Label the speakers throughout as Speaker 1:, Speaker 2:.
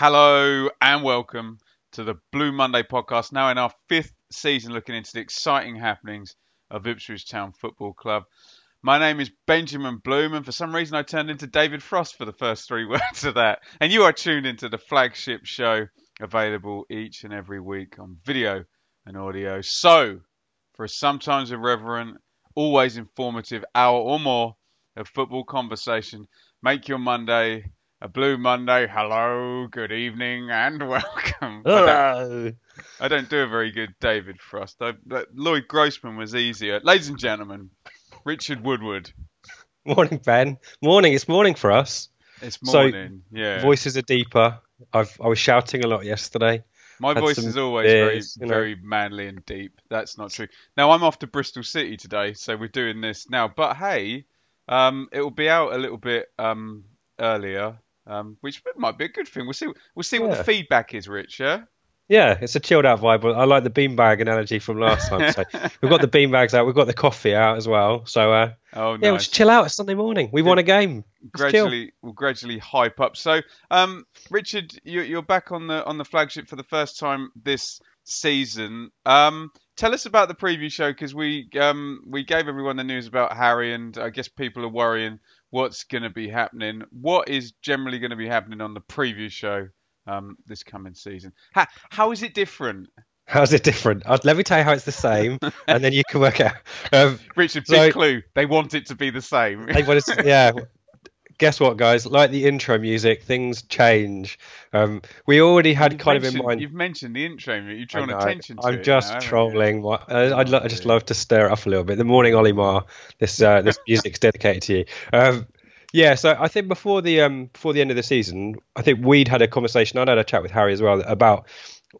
Speaker 1: Hello and welcome to the Blue Monday podcast. Now in our fifth season, looking into the exciting happenings of Ipswich Town Football Club. My name is Benjamin Bloom, and for some reason I turned into David Frost for the first three words of that. And you are tuned into the flagship show available each and every week on video and audio. So, for a sometimes irreverent, always informative hour or more of football conversation, make your Monday a Blue Monday. Hello, good evening, and welcome. I don't, I don't do a very good David Frost. I, Lloyd Grossman was easier. Ladies and gentlemen, Richard Woodward.
Speaker 2: Morning, Ben. Morning. It's morning for us.
Speaker 1: It's morning. So, yeah.
Speaker 2: Voices are deeper. I've, I was shouting a lot yesterday.
Speaker 1: My Had voice is always beers, very, very know. manly and deep. That's not true. Now I'm off to Bristol City today, so we're doing this now. But hey, um, it will be out a little bit um, earlier um, which might be a good thing. We'll see. We'll see what the feedback is, Rich. Yeah.
Speaker 2: Yeah, it's a chilled out vibe. I like the beanbag analogy from last time. So we've got the beanbags out, we've got the coffee out as well. So uh, oh, nice. yeah, we'll just chill out. It's Sunday morning. We won a game.
Speaker 1: Let's gradually, chill. we'll gradually hype up. So, um, Richard, you, are back on the on the flagship for the first time this season. Um, tell us about the preview show because we um, we gave everyone the news about Harry, and I guess people are worrying what's going to be happening. What is generally going to be happening on the preview show um, this coming season? How, how is it different?
Speaker 2: How's it different? Uh, let me tell you how it's the same, and then you can work out.
Speaker 1: Um, Richard, big so, clue. They want it to be the same.
Speaker 2: they want it, yeah, guess what, guys? Like the intro music, things change. Um, we already had you've kind of in mind.
Speaker 1: You've mentioned the intro. music. You're drawing attention to
Speaker 2: I'm just
Speaker 1: now,
Speaker 2: trolling. uh, I'd, lo- I'd, just love to stir it up a little bit. The morning, Olimar. This uh, this music's dedicated to you. Um, yeah, so I think before the um, before the end of the season, I think we'd had a conversation. I'd had a chat with Harry as well about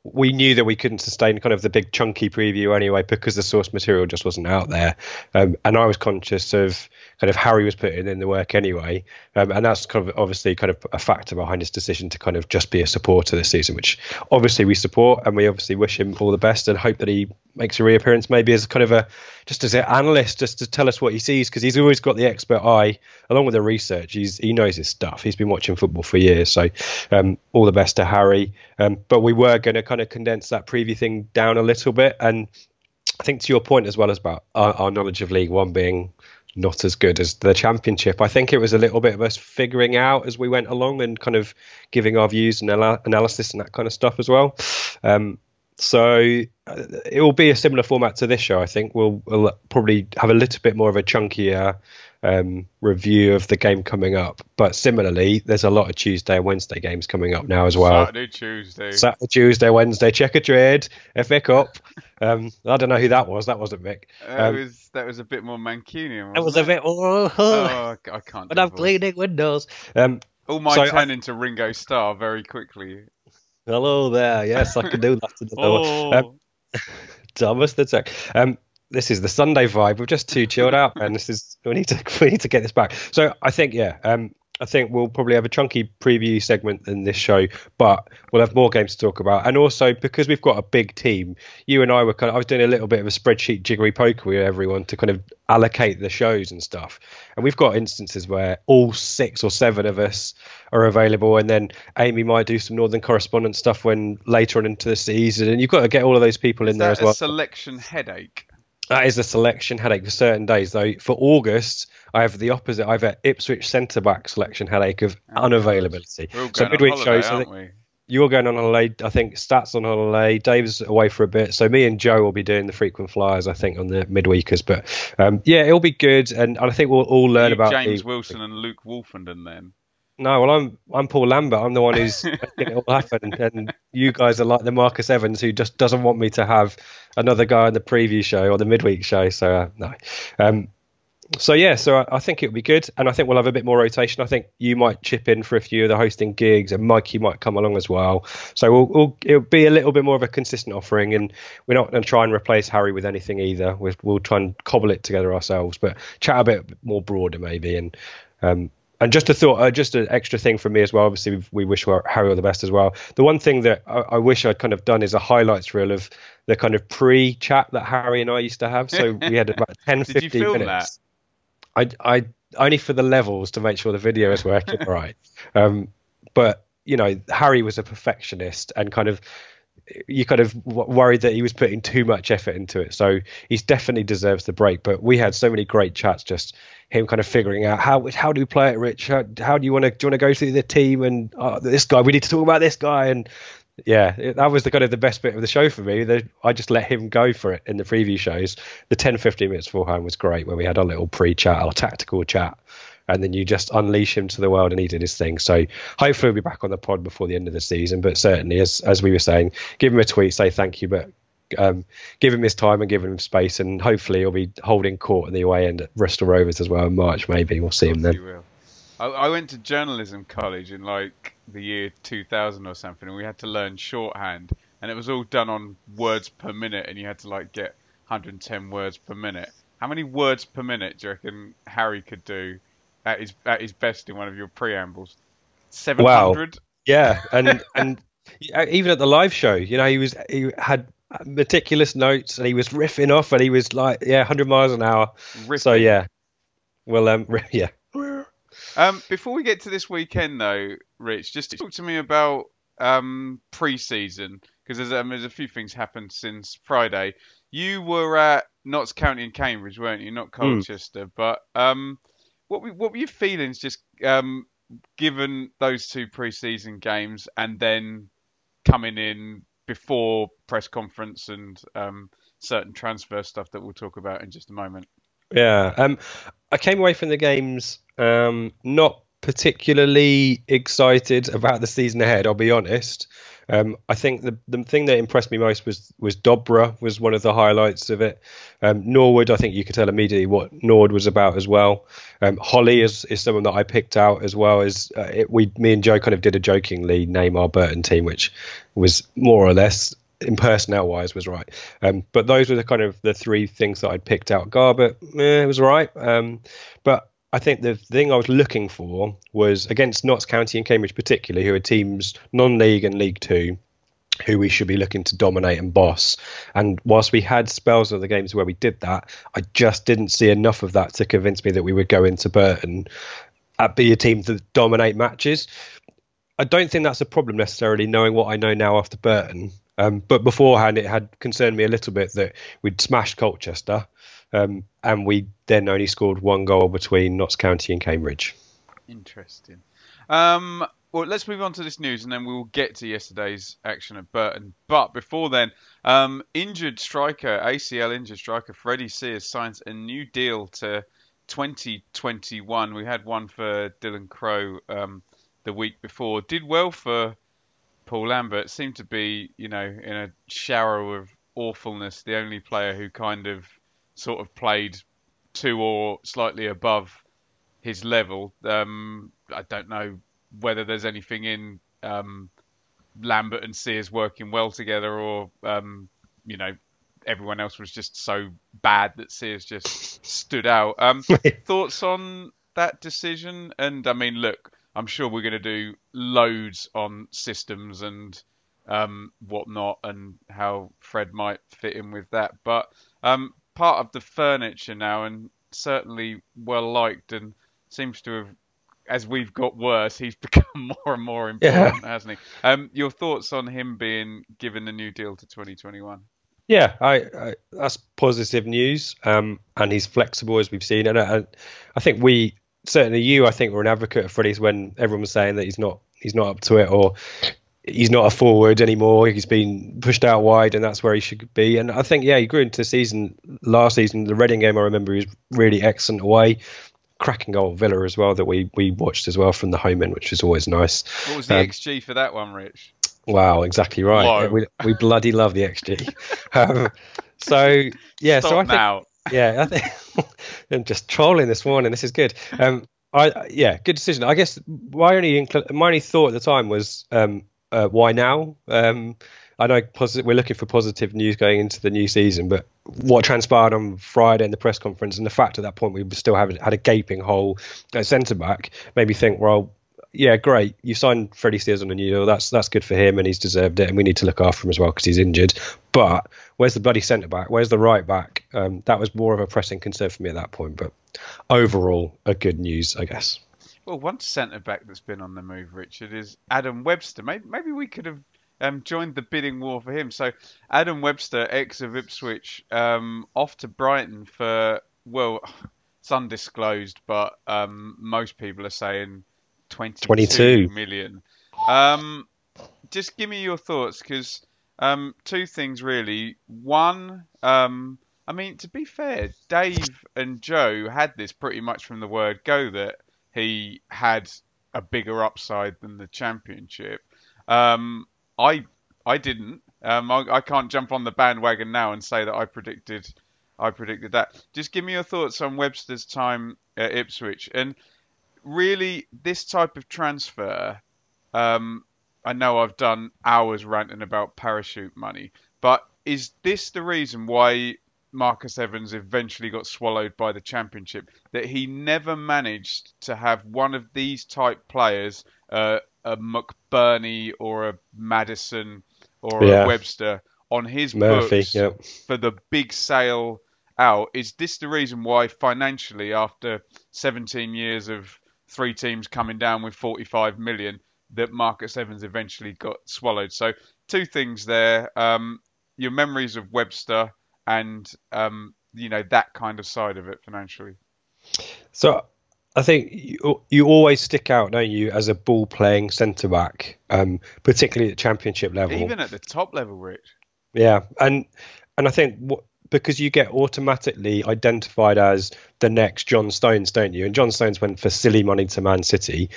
Speaker 2: we knew that we couldn't sustain kind of the big chunky preview anyway because the source material just wasn't out there, um, and I was conscious of kind of Harry was putting in the work anyway, um, and that's kind of obviously kind of a factor behind his decision to kind of just be a supporter this season, which obviously we support and we obviously wish him all the best and hope that he makes a reappearance maybe as kind of a just as an analyst just to tell us what he sees because he's always got the expert eye along with the research he's he knows his stuff he's been watching football for years so um, all the best to harry um, but we were going to kind of condense that preview thing down a little bit and i think to your point as well as about our, our knowledge of league one being not as good as the championship. I think it was a little bit of us figuring out as we went along and kind of giving our views and analysis and that kind of stuff as well. Um, so uh, it will be a similar format to this show. I think we'll, we'll probably have a little bit more of a chunkier um, review of the game coming up. But similarly, there's a lot of Tuesday and Wednesday games coming up now as well.
Speaker 1: Saturday, Tuesday,
Speaker 2: Saturday, Tuesday, Wednesday. Checkatrade, FA Cup. Um, I don't know who that was. That wasn't Vic.
Speaker 1: Um, that was that was a bit more Mancunian.
Speaker 2: That was it? a bit. Oh,
Speaker 1: oh I can't.
Speaker 2: But I'm cleaning windows. Um,
Speaker 1: All my so turn I, into Ringo Starr very quickly.
Speaker 2: Hello there. Yes, I can do that.
Speaker 1: To oh. Um,
Speaker 2: Thomas the Tech. Um, this is the Sunday vibe. We're just too chilled out, man. This is we need to we need to get this back. So I think yeah, um, I think we'll probably have a chunky preview segment in this show, but we'll have more games to talk about. And also because we've got a big team, you and I were kind of I was doing a little bit of a spreadsheet jiggery poker with everyone to kind of allocate the shows and stuff. And we've got instances where all six or seven of us are available, and then Amy might do some Northern correspondence stuff when later on into the season. And you've got to get all of those people
Speaker 1: Is
Speaker 2: in there as well.
Speaker 1: selection headache?
Speaker 2: That is a selection headache for certain days, though. For August, I have the opposite. I have an Ipswich centre back selection headache of unavailability.
Speaker 1: We're all
Speaker 2: So midweek
Speaker 1: holiday,
Speaker 2: shows,
Speaker 1: aren't
Speaker 2: think
Speaker 1: we?
Speaker 2: you're going on holiday. I think Stats on holiday. Dave's away for a bit, so me and Joe will be doing the frequent flyers. I think on the midweekers, but um, yeah, it'll be good, and, and I think we'll all learn about
Speaker 1: James
Speaker 2: the-
Speaker 1: Wilson and Luke Woolfenden then.
Speaker 2: No, well, I'm I'm Paul Lambert. I'm the one who's it all happen, and you guys are like the Marcus Evans who just doesn't want me to have another guy on the preview show or the midweek show. So uh, no, um, so yeah, so I, I think it'll be good, and I think we'll have a bit more rotation. I think you might chip in for a few of the hosting gigs, and Mikey might come along as well. So we'll, we'll it'll be a little bit more of a consistent offering, and we're not going to try and replace Harry with anything either. We'll, we'll try and cobble it together ourselves, but chat a bit more broader maybe, and um, and just a thought, uh, just an extra thing for me as well. Obviously, we wish Harry all the best as well. The one thing that I, I wish I'd kind of done is a highlights reel of the kind of pre-chat that Harry and I used to have. So we had about 10,
Speaker 1: Did you
Speaker 2: 15
Speaker 1: film
Speaker 2: minutes. I, I only for the levels to make sure the video is working right. Um, but you know, Harry was a perfectionist and kind of you kind of worried that he was putting too much effort into it. So he's definitely deserves the break. But we had so many great chats, just him kind of figuring out how how do we play it, Rich? How, how do you want to do you want to go through the team and uh, this guy? We need to talk about this guy and. Yeah, it, that was the kind of the best bit of the show for me. The, I just let him go for it in the preview shows. The 10, 15 minutes beforehand was great when we had our little pre-chat, our tactical chat, and then you just unleash him to the world and he did his thing. So hopefully we'll be back on the pod before the end of the season. But certainly, as as we were saying, give him a tweet, say thank you, but um, give him his time and give him space, and hopefully he'll be holding court in the away end at Bristol Rovers as well in March. Maybe we'll see him then.
Speaker 1: I, I went to journalism college in like the year 2000 or something, and we had to learn shorthand, and it was all done on words per minute, and you had to like get 110 words per minute. How many words per minute do you reckon Harry could do at his at his best in one of your preambles? 700.
Speaker 2: Yeah, and and even at the live show, you know, he was he had meticulous notes and he was riffing off and he was like, yeah, 100 miles an hour. So yeah, well, um, yeah.
Speaker 1: Um, before we get to this weekend, though, Rich, just talk to me about um, pre-season because there's, um, there's a few things happened since Friday. You were at Notts County in Cambridge, weren't you? Not Colchester, but um, what were, what were your feelings just um, given those two pre-season games and then coming in before press conference and um, certain transfer stuff that we'll talk about in just a moment?
Speaker 2: Yeah. Um, I came away from the games um, not particularly excited about the season ahead. I'll be honest. Um, I think the the thing that impressed me most was was Dobra was one of the highlights of it. Um, Norwood, I think you could tell immediately what Norwood was about as well. Um, Holly is, is someone that I picked out as well as uh, it, we me and Joe kind of did a jokingly name our Burton team, which was more or less in personnel wise was right. Um, but those were the kind of the three things that I'd picked out. Garbutt, eh, it was right. Um, but I think the thing I was looking for was against Notts County and Cambridge, particularly, who are teams non-league and League Two, who we should be looking to dominate and boss. And whilst we had spells of the games where we did that, I just didn't see enough of that to convince me that we would go into Burton at be a team to dominate matches. I don't think that's a problem necessarily, knowing what I know now after Burton. Um, but beforehand, it had concerned me a little bit that we'd smashed Colchester, um, and we then only scored one goal between Notts County and Cambridge.
Speaker 1: Interesting. Um, well, let's move on to this news, and then we will get to yesterday's action at Burton. But before then, um, injured striker, ACL injured striker Freddie Sears signs a new deal to 2021. We had one for Dylan Crowe um, the week before. Did well for Paul Lambert. Seemed to be, you know, in a shower of awfulness. The only player who kind of sort of played to or slightly above his level. Um, I don't know whether there's anything in um, Lambert and Sears working well together, or um, you know everyone else was just so bad that Sears just stood out. Um, thoughts on that decision? And I mean, look, I'm sure we're going to do loads on systems and um, whatnot and how Fred might fit in with that. But um, part of the furniture now, and certainly well liked, and seems to have, as we've got worse, he's become more and more important, yeah. hasn't he? Um, your thoughts on him being given the new deal to 2021?
Speaker 2: Yeah, I, I, that's positive news, um, and he's flexible as we've seen, and I, I, think we certainly you, I think, were an advocate of Freddie's when everyone was saying that he's not he's not up to it, or he's not a forward anymore. He's been pushed out wide, and that's where he should be. And I think, yeah, he grew into the season last season. The Reading game, I remember, he was really excellent away. Cracking goal Villa as well that we we watched as well from the home end, which was always nice.
Speaker 1: What was the um, XG for that one, Rich?
Speaker 2: Wow, exactly right. We, we bloody love the XG. um, so yeah,
Speaker 1: Stop
Speaker 2: so I
Speaker 1: now.
Speaker 2: think yeah, I think I'm just trolling this morning. This is good. Um, I yeah, good decision. I guess my only my only thought at the time was um, uh, why now? Um, I know posit- we're looking for positive news going into the new season, but what transpired on Friday in the press conference and the fact at that point we still have had a gaping hole at centre back made me think, well, yeah, great. You signed Freddie Sears on a new deal. That's that's good for him, and he's deserved it. And we need to look after him as well because he's injured. But where's the bloody centre back? Where's the right back? Um, that was more of a pressing concern for me at that point. But overall, a good news, I guess.
Speaker 1: Well, one centre back that's been on the move, Richard, is Adam Webster. Maybe, maybe we could have um, joined the bidding war for him. So Adam Webster, ex of Ipswich, um, off to Brighton for well, it's undisclosed, but um, most people are saying 22, 22. million. Um, just give me your thoughts, because um, two things really. One, um, I mean, to be fair, Dave and Joe had this pretty much from the word go that he had a bigger upside than the championship. Um, I I didn't. Um, I, I, can't jump on the bandwagon now and say that I predicted I predicted that. Just give me your thoughts on Webster's time at Ipswich and really this type of transfer. Um, I know I've done hours ranting about parachute money, but is this the reason why Marcus Evans eventually got swallowed by the championship, that he never managed to have one of these type players, uh, a McBurnie or a Maddison or yeah. a Webster, on his Murphy, books yep. for the big sale out. Is this the reason why financially, after 17 years of three teams coming down with 45 million, that Marcus Evans eventually got swallowed? So two things there. Um, your memories of Webster and um, you know that kind of side of it financially.
Speaker 2: So I think you, you always stick out, don't you, as a ball playing centre back, um, particularly at the championship level.
Speaker 1: Even at the top level, Rich.
Speaker 2: Yeah, and and I think what, because you get automatically identified as the next John Stones, don't you? And John Stones went for silly money to Man City.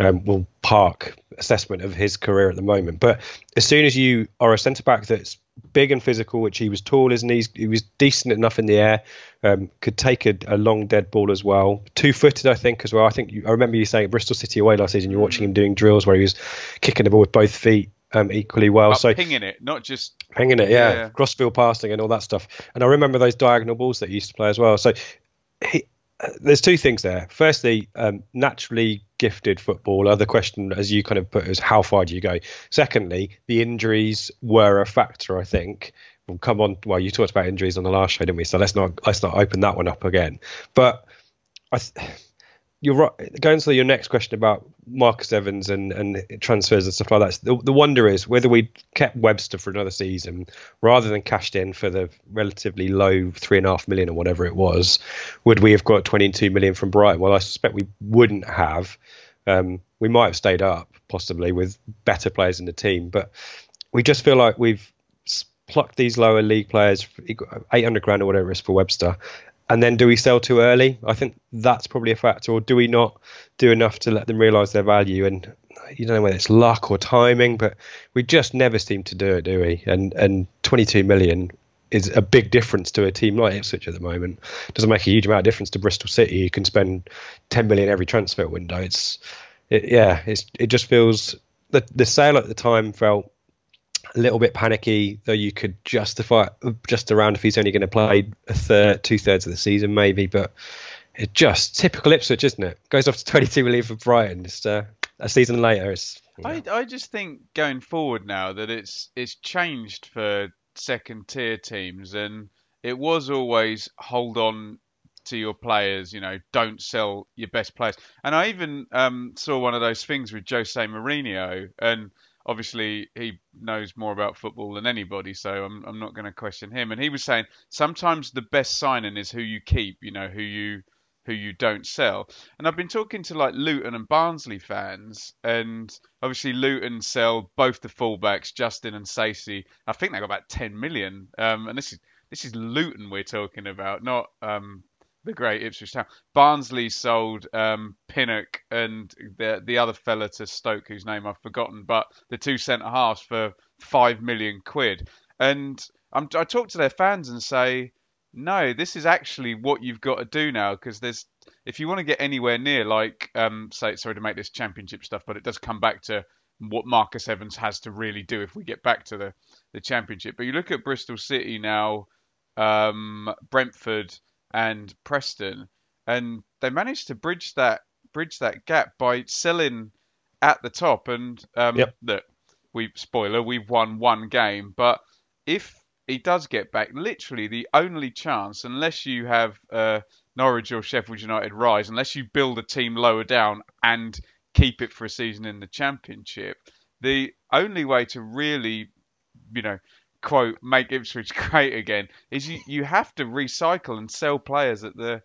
Speaker 2: Um, will park assessment of his career at the moment. But as soon as you are a centre back that's big and physical, which he was tall, isn't he? He was decent enough in the air, um, could take a, a, long dead ball as well. Two footed, I think, as well. I think you, I remember you saying at Bristol City away last season, you're watching him doing drills where he was kicking the ball with both feet. Um, equally well,
Speaker 1: so pinging it, not just
Speaker 2: pinging it, yeah, yeah, crossfield passing and all that stuff. And I remember those diagonal balls that he used to play as well. So he, there's two things there. Firstly, um, naturally gifted footballer. The question, as you kind of put, is how far do you go? Secondly, the injuries were a factor. I think. We'll come on. Well, you talked about injuries on the last show, didn't we? So let's not let's not open that one up again. But I. Th- you're right. Going to your next question about Marcus Evans and, and transfers and stuff like that. The, the wonder is whether we kept Webster for another season rather than cashed in for the relatively low three and a half million or whatever it was. Would we have got 22 million from Brighton? Well, I suspect we wouldn't have. Um, we might have stayed up possibly with better players in the team, but we just feel like we've plucked these lower league players, 800 grand or whatever it is for Webster, and then do we sell too early? I think that's probably a factor. Or do we not do enough to let them realise their value? And you don't know whether it's luck or timing, but we just never seem to do it, do we? And and 22 million is a big difference to a team like Ipswich at the moment. It doesn't make a huge amount of difference to Bristol City. You can spend 10 million every transfer window. It's it, yeah, it's it just feels the the sale at the time felt a little bit panicky, though you could justify just around if he's only going to play a third, two thirds of the season, maybe. But it's just typical Ipswich, isn't it? Goes off to 22 million for Brighton. Just uh, a season later, it's.
Speaker 1: I, I just think going forward now that it's it's changed for second tier teams and it was always hold on to your players, you know, don't sell your best players. And I even um, saw one of those things with Jose Mourinho, and obviously he knows more about football than anybody, so I'm, I'm not going to question him. And he was saying sometimes the best signing is who you keep, you know, who you who you don't sell. And I've been talking to like Luton and Barnsley fans, and obviously Luton sell both the fullbacks, Justin and Stacey. I think they got about 10 million. Um, and this is this is Luton we're talking about, not um, the great Ipswich Town. Barnsley sold um, Pinnock and the the other fella to Stoke, whose name I've forgotten, but the two centre halves for five million quid. And I'm, I talk to their fans and say, no, this is actually what you've got to do now because there's if you want to get anywhere near like um say sorry to make this championship stuff, but it does come back to what Marcus Evans has to really do if we get back to the the championship. But you look at Bristol City now, um, Brentford and Preston, and they managed to bridge that bridge that gap by selling at the top. And um,
Speaker 2: Yep.
Speaker 1: look, we spoiler, we've won one game, but if he does get back, literally the only chance, unless you have uh, Norwich or Sheffield United rise, unless you build a team lower down and keep it for a season in the Championship, the only way to really, you know, quote make Ipswich great again is you, you have to recycle and sell players at the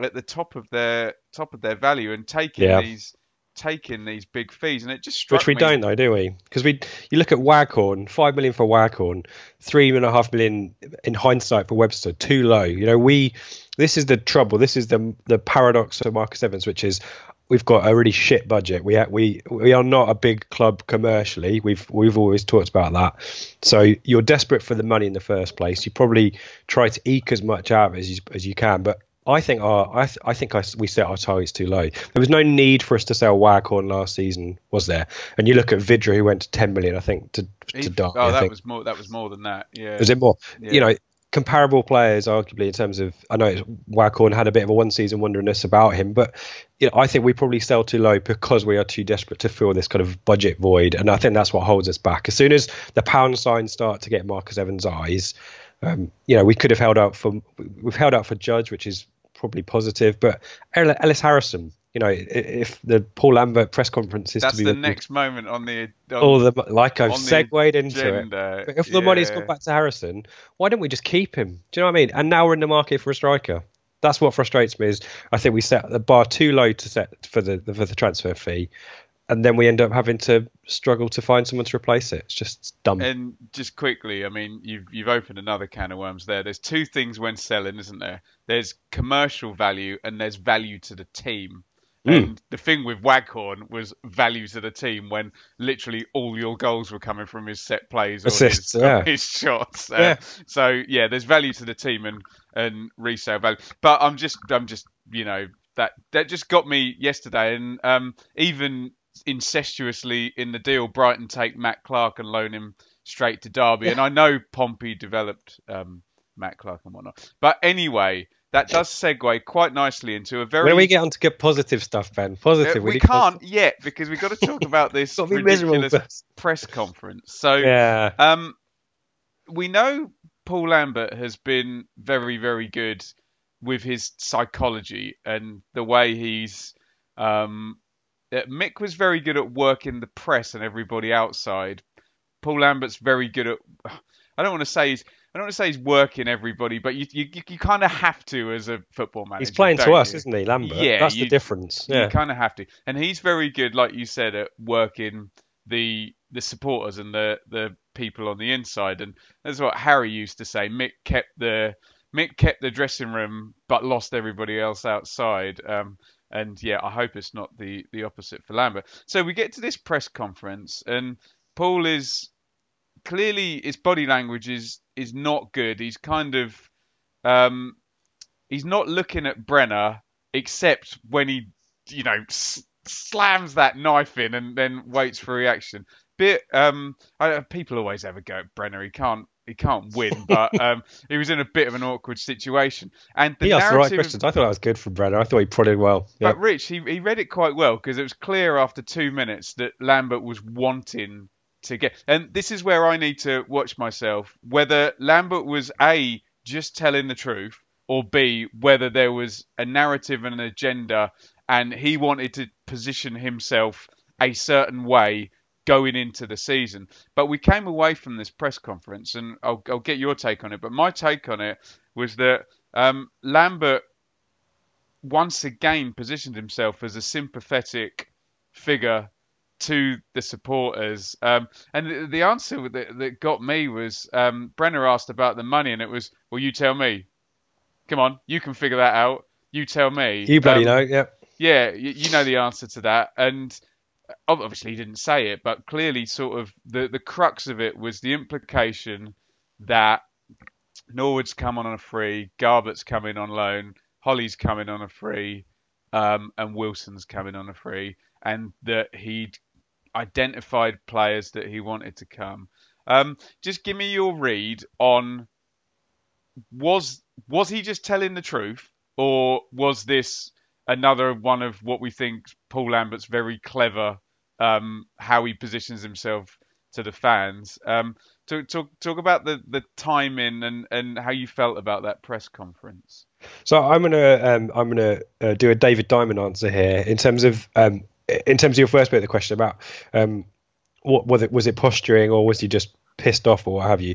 Speaker 1: at the top of their top of their value and taking
Speaker 2: Yeah.
Speaker 1: these taking these big fees and it just struck
Speaker 2: Which we
Speaker 1: me-
Speaker 2: don't though, do we? Because we, you look at Waghorn, five million for Waghorn, three and a half million in hindsight for Webster, too low. You know, we, this is the trouble. This is the the paradox of Marcus Evans, which is we've got a really shit budget. We ha- we we are not a big club commercially. We've we've always talked about that. So you're desperate for the money in the first place. You probably try to eke as much out as you, as you can, but. I think our I, th- I think I, we set our targets too low. There was no need for us to sell Waghorn last season, was there? And you look at Vydra, who went to 10 million, I think, to to Derby.
Speaker 1: oh that was more that was more than that yeah
Speaker 2: Was it more?
Speaker 1: Yeah.
Speaker 2: You know, comparable players, arguably in terms of. I know Waghorn had a bit of a one-season wonderness about him, but you know, I think we probably sell too low because we are too desperate to fill this kind of budget void, and I think that's what holds us back. As soon as the pound signs start to get Marcus Evans' eyes, um, you know, we could have held out for we've held out for Judge, which is probably positive, but Ellis Harrison. You know, if the Paul Lambert press conference is
Speaker 1: that's
Speaker 2: to be
Speaker 1: the next moment on the on,
Speaker 2: all the like I've segued into it. But if the money's gone back to Harrison, why don't we just keep him? Do you know what I mean? And now we're in the market for a striker. That's what frustrates me. Is I think we set the bar too low to set for the for the transfer fee, and then we end up having to struggle to find someone to replace it. It's just dumb.
Speaker 1: And just quickly, I mean, you've you've opened another can of worms there. There's two things when selling, isn't there? There's commercial value and there's value to the team.
Speaker 2: Hmm.
Speaker 1: And the thing with Waghorn was value to the team when literally all your goals were coming from his set plays or
Speaker 2: Assists,
Speaker 1: his,
Speaker 2: yeah.
Speaker 1: his shots. Uh,
Speaker 2: Yeah.
Speaker 1: So yeah, there's value to the team and and resale value. But I'm just I'm just you know that that just got me yesterday, and um even incestuously in the deal, Brighton take Matt Clarke and loan him straight to Derby. And I know Pompey developed um, Matt Clarke and whatnot. But anyway, that does segue quite nicely into a very.
Speaker 2: when we get on to get positive stuff, Ben?
Speaker 1: Uh,
Speaker 2: Positive.
Speaker 1: we can't yet because we've got to talk about this
Speaker 2: Gotta be miserable
Speaker 1: ridiculous press conference. So
Speaker 2: Yeah.
Speaker 1: um, we know Paul Lambert has been very, very good with his psychology and the way he's. Um, uh, Mick was very good at working the press and everybody outside. Paul Lambert's very good at. I don't want to say he's. I don't want to say he's working everybody, but you you, you kind of have to as a football manager.
Speaker 2: He's playing to us,
Speaker 1: you?
Speaker 2: isn't he, Lambert?
Speaker 1: Yeah,
Speaker 2: That's
Speaker 1: you-
Speaker 2: the difference.
Speaker 1: You kind of have to, and he's very good, like you said, at working the the supporters and the the people on the inside. And that's what Harry used to say. Mick kept the Mick kept the dressing room, but lost everybody else outside. Um, and yeah, I hope it's not the the opposite for Lambert. So we get to this press conference, and Paul is clearly his body language is is not good. He's kind of um, he's not looking at Brenner except when he you know s- slams that knife in and then waits for reaction. bit. Um, I, people always have a go at Brenner. He can't he can't win, but um, he was in a bit of an awkward situation. And the
Speaker 2: he asked the right questions. I thought that was good from Brenner. I thought he prodded well. Yeah.
Speaker 1: But Rich, he, he read it quite well because it was clear after two minutes that Lambert was wanting to get. And this is where I need to watch myself whether Lambert was A, just telling the truth, or B, whether there was a narrative and an agenda and he wanted to position himself a certain way going into the season. But we came away from this press conference, and I'll, I'll get your take on it. But my take on it was that um, Lambert once again positioned himself as a sympathetic figure to the supporters. Um, and the, the answer that, that got me was um, Brenner asked about the money, and it was, "Well, you tell me. Come on, you can figure that out. You tell me.
Speaker 2: You bloody
Speaker 1: Um,
Speaker 2: know, yeah.
Speaker 1: yeah, you, you know the answer to that, and obviously he didn't say it, but clearly, sort of the the crux of it was the implication that Norwood's come on on a free, Garbutt's coming on loan, Holly's coming on a free, um, and Wilson's coming on a free, and that he'd identified players that he wanted to come. Um, just give me your read on was was he just telling the truth, or was this another one of what we think Paul Lambert's very clever um, how he positions himself to the fans? Um, talk, talk talk about the the timing and and how you felt about that press conference.
Speaker 2: So I'm gonna um, I'm gonna uh, do a David Diamond answer here in terms of um, in terms of your first bit of the question about um, what was it was it posturing or was he just pissed off or what have you.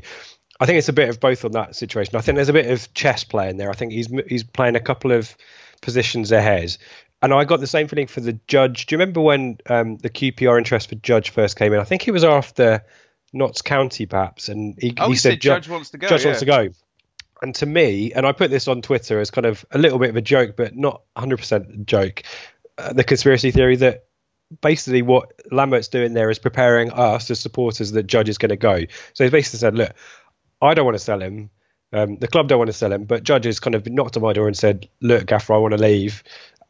Speaker 2: I think it's a bit of both on that situation. I think there's a bit of chess playing there. I think he's he's playing a couple of positions ahead. And I got the same feeling for the judge. Do you remember when um, the QPR interest for Judge first came in? I think he was after Notts County, perhaps, and he,
Speaker 1: Oh,
Speaker 2: he
Speaker 1: he
Speaker 2: said
Speaker 1: said Judge wants to go,
Speaker 2: Judge
Speaker 1: yeah.
Speaker 2: wants to go. And to me, and I put this on Twitter as kind of a little bit of a joke, but not 100% joke. Uh, the conspiracy theory that basically what Lambert's doing there is preparing us as supporters that Judge is going to go. So he's basically said, look, I don't want to sell him. Um, the club don't want to sell him, but Judge has kind of knocked on my door and said, look, Gaffer, I want to leave.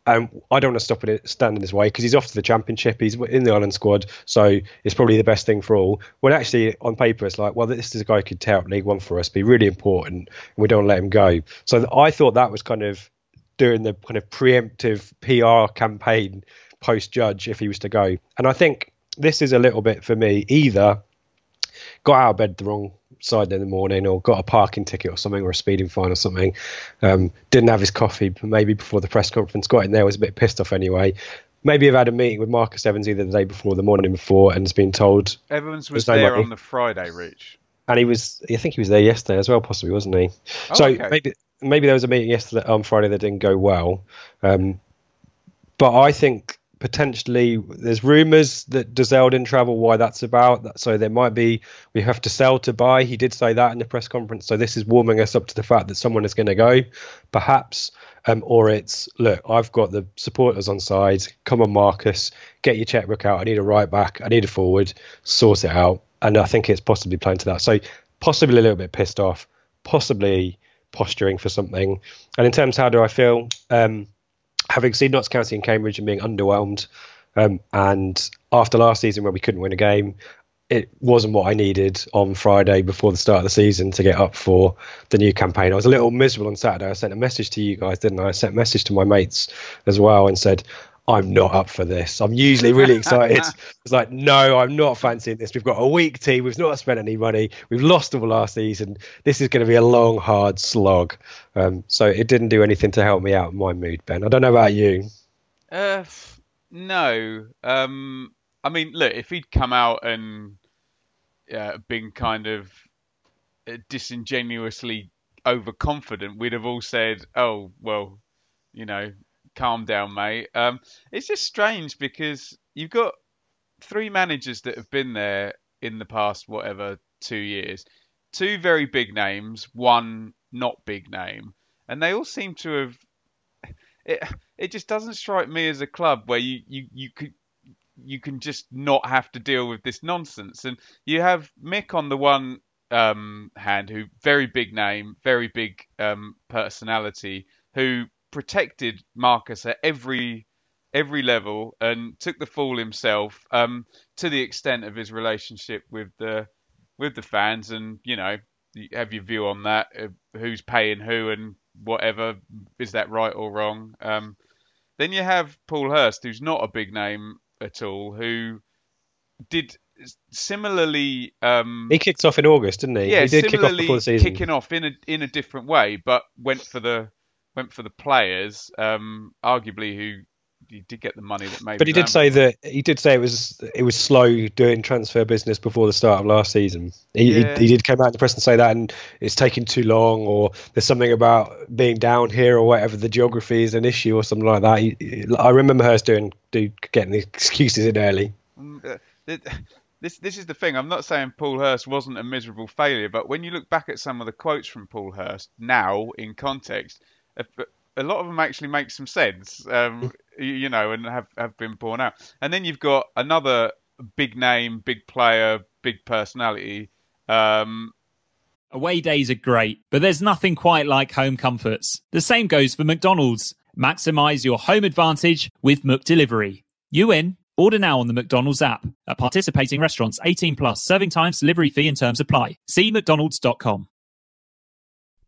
Speaker 2: Um, I don't want to stop it stand in his way because he's off to the championship. He's in the Ireland squad, so it's probably the best thing for all. When actually on paper it's like, well, this is a guy who could tear up League One for us, be really important, and we don't let him go. So I thought that was kind of doing the kind of preemptive PR campaign post Judge if he was to go. And I think this is a little bit for me either got out of bed the wrong side in the morning or got a parking ticket or something or a speeding fine or something. Um, didn't have his coffee maybe before the press conference. Got in there, was a bit pissed off anyway. Maybe have had a meeting with Marcus Evans either the day before or the morning before and has been told.
Speaker 1: Evans was
Speaker 2: no
Speaker 1: there
Speaker 2: money.
Speaker 1: on the Friday, Rich.
Speaker 2: And he was, I think he was there yesterday as well, possibly, wasn't he?
Speaker 1: Oh,
Speaker 2: so
Speaker 1: okay.
Speaker 2: maybe maybe there was a meeting yesterday on Friday that didn't go well. Um, but I think potentially there's rumours that Dozzell didn't travel. Why that's about? So there might be we have to sell to buy. He did say that in the press conference. So this is warming us up to the fact that someone is going to go, perhaps. Um, or it's look, I've got the supporters on side. Come on, Marcus, get your checkbook out. I need a right back. I need a forward. Sort it out. And I think it's possibly playing to that. So possibly a little bit pissed off. Possibly posturing for something. And in terms, how do I feel? Um, having seen Notts County and Cambridge and being underwhelmed, um, and after last season where we couldn't win a game, it wasn't what I needed on Friday before the start of the season to get up for the new campaign. I was a little miserable on Saturday. I sent a message to you guys, didn't I? I sent a message to my mates as well and said, I'm not up for this. I'm usually really excited. It's like, no, I'm not fancying this. We've got a weak team. We've not spent any money. We've lost all last season. This is going to be a long, hard slog. Um, so it didn't do anything to help me out in my mood, Ben. I don't know about you.
Speaker 1: Uh, no. Um, I mean, look, if he'd come out and uh, been kind of uh, disingenuously overconfident, we'd have all said, "Oh, well, you know, calm down, mate." Um, it's just strange because you've got three managers that have been there in the past, whatever, two years. Two very big names, one not big name, and they all seem to have it it just doesn't strike me as a club where you you you could you can just not have to deal with this nonsense. And you have Mick on the one um, hand, who very big name, very big um, personality, who protected Marcus at every every level and took the fall himself um, to the extent of his relationship with the with the fans. And you know you have your view on that uh, who's paying who and whatever is that right or wrong? Um, then you have Paul Hurst who's not a big name at all who did similarly um,
Speaker 2: he kicked off in August didn't he?
Speaker 1: Yeah
Speaker 2: he did kick off
Speaker 1: similarly
Speaker 2: the season.
Speaker 1: kicking off in a in a different way but went for the went for the players um, arguably who he did get the money that made.
Speaker 2: But he did say that he did say it was it was slow doing transfer business before the start of last season. He,
Speaker 1: Yeah.
Speaker 2: he, he did come out in the press and say that, and it's taking too long, or there's something about being down here or whatever. The geography is an issue or something like that. He, I remember Hurst doing do getting the excuses in early.
Speaker 1: Mm, uh, th- This this is the thing. I'm not saying Paul Hurst wasn't a miserable failure, but when you look back at some of the quotes from Paul Hurst now in context, a, a lot of them actually make some sense. Um, you, you know, and have have been borne out. And then you've got another big name, big player, big personality. Um,
Speaker 3: Away days are great, but there's nothing quite like home comforts. The same goes for McDonald's. Maximize your home advantage with McDelivery. You in? Order now on the McDonald's app. At participating restaurants, 18 plus, serving times, delivery fee and terms apply. See mcdonalds.com.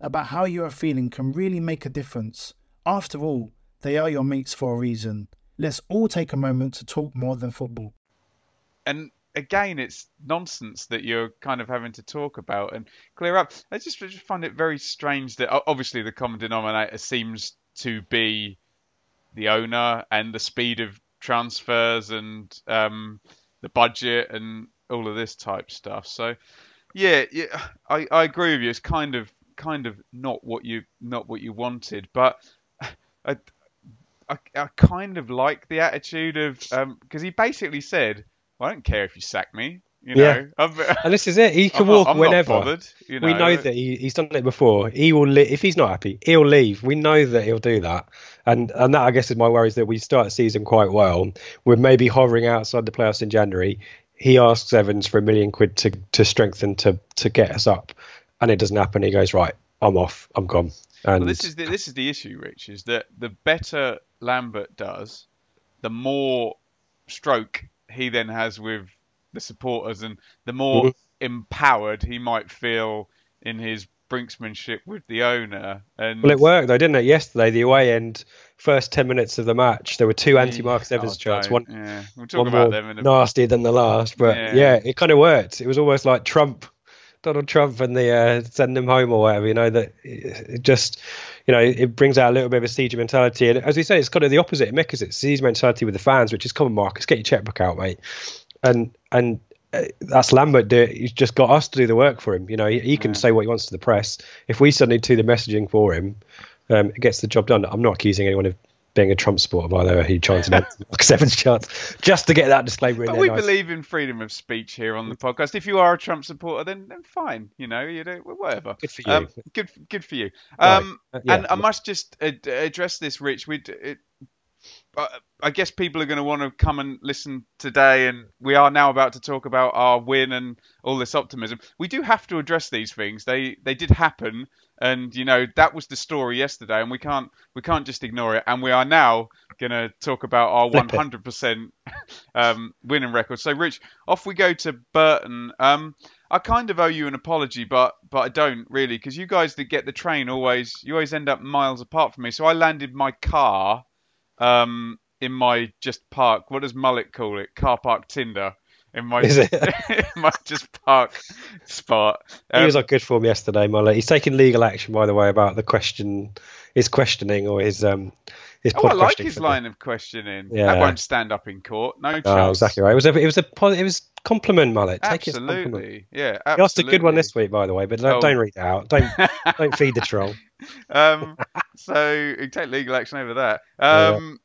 Speaker 4: about how you are feeling can really make a difference. After all, they are your mates for a reason. Let's all take a moment to talk more than football.
Speaker 1: and again, it's nonsense that you're kind of having to talk about and clear up. I just, just find it very strange that obviously the common denominator seems to be the owner and the speed of transfers and um, the budget and all of this type stuff. So yeah, yeah, I, I agree with you. It's kind of kind of not what you not what you wanted, but I I, I kind of like the attitude of um, because he basically said, well, "I don't care if you sack me." You know,
Speaker 2: Yeah. And this is it. He can
Speaker 1: I'm
Speaker 2: walk
Speaker 1: not
Speaker 2: whenever.
Speaker 1: bothered, you
Speaker 2: We
Speaker 1: know.
Speaker 2: know that he, he's done it before. He will li- if he's not happy, he'll leave. We know that he'll do that, and and that I guess is my worry is that we start the season quite well. We're maybe hovering outside the playoffs in January. He asks Evans for a million quid to to strengthen to to get us up, and it doesn't happen. He goes right. I'm off. I'm gone. And
Speaker 1: Well, this is the, this is the issue, Rich, is that the better Lambert does, the more stroke he then has with the supporters, and the more
Speaker 2: Mhm.
Speaker 1: empowered he might feel in his brinksmanship with the owner. And
Speaker 2: Well, it worked though, didn't it? Yesterday, the away end, first ten minutes of the match, there were two anti-Marcus
Speaker 1: Oh,
Speaker 2: Evans shots.
Speaker 1: don't.
Speaker 2: One,
Speaker 1: yeah, we'll talk
Speaker 2: one
Speaker 1: about
Speaker 2: more
Speaker 1: them in a
Speaker 2: nastier than the last, but
Speaker 1: Yeah.
Speaker 2: yeah, it kind of worked. It was almost like Trump, Donald Trump, and the uh, send him home or whatever. You know that it just, you know, it brings out a little bit of a siege mentality. And as we say, it's kind of the opposite. It mimics it siege mentality with the fans, which is common. Marcus, get your checkbook out, mate. And and uh, that's Lambert. Do, he's just got us to do the work for him. You know, he, he can say what he wants to the press. If we suddenly do the messaging for him, um, it gets the job done. I'm not accusing anyone of being a Trump supporter, by the way, who chanted Marcus Evans chants just to get that disclaimer in
Speaker 1: But we
Speaker 2: nice.
Speaker 1: believe in freedom of speech here on the podcast. If you are a Trump supporter, then, then fine. You know, you know, whatever.
Speaker 2: Good for you.
Speaker 1: Um, good, good for you.
Speaker 2: Right.
Speaker 1: Um,
Speaker 2: Uh, yeah.
Speaker 1: and I must just ad- address this, Rich. We, it, I guess people are going to want to come and listen today, and we are now about to talk about our win and all this optimism. We do have to address these things. They they did happen, and you know that was the story yesterday, and we can't we can't just ignore it. And we are now going to talk about our 100% um, winning record. So, Rich, off we go to Burton. Um, I kind of owe you an apology, but but I don't really, because you guys that get the train always you always end up miles apart from me. So I landed my car um, in my just park. What does Mullet call it? Car park Tinder. In my,
Speaker 2: Is it?
Speaker 1: in my just park spot.
Speaker 2: he
Speaker 1: Um,
Speaker 2: was on good form yesterday, Mullet. He's taking legal action, by the way, about the question, his questioning or his um his
Speaker 1: oh, I like his line of questioning.
Speaker 2: Yeah.
Speaker 1: That won't stand up in court. No chance.
Speaker 2: Oh, exactly right. It was a it was a it was compliment, Mullet. Take it as a compliment.
Speaker 1: Absolutely. Yeah.
Speaker 2: He asked a good one this week, by the way, but don't,
Speaker 1: Oh.
Speaker 2: don't read it out. Don't don't feed the troll.
Speaker 1: um, so take legal action over that.
Speaker 2: Yeah.
Speaker 1: Um,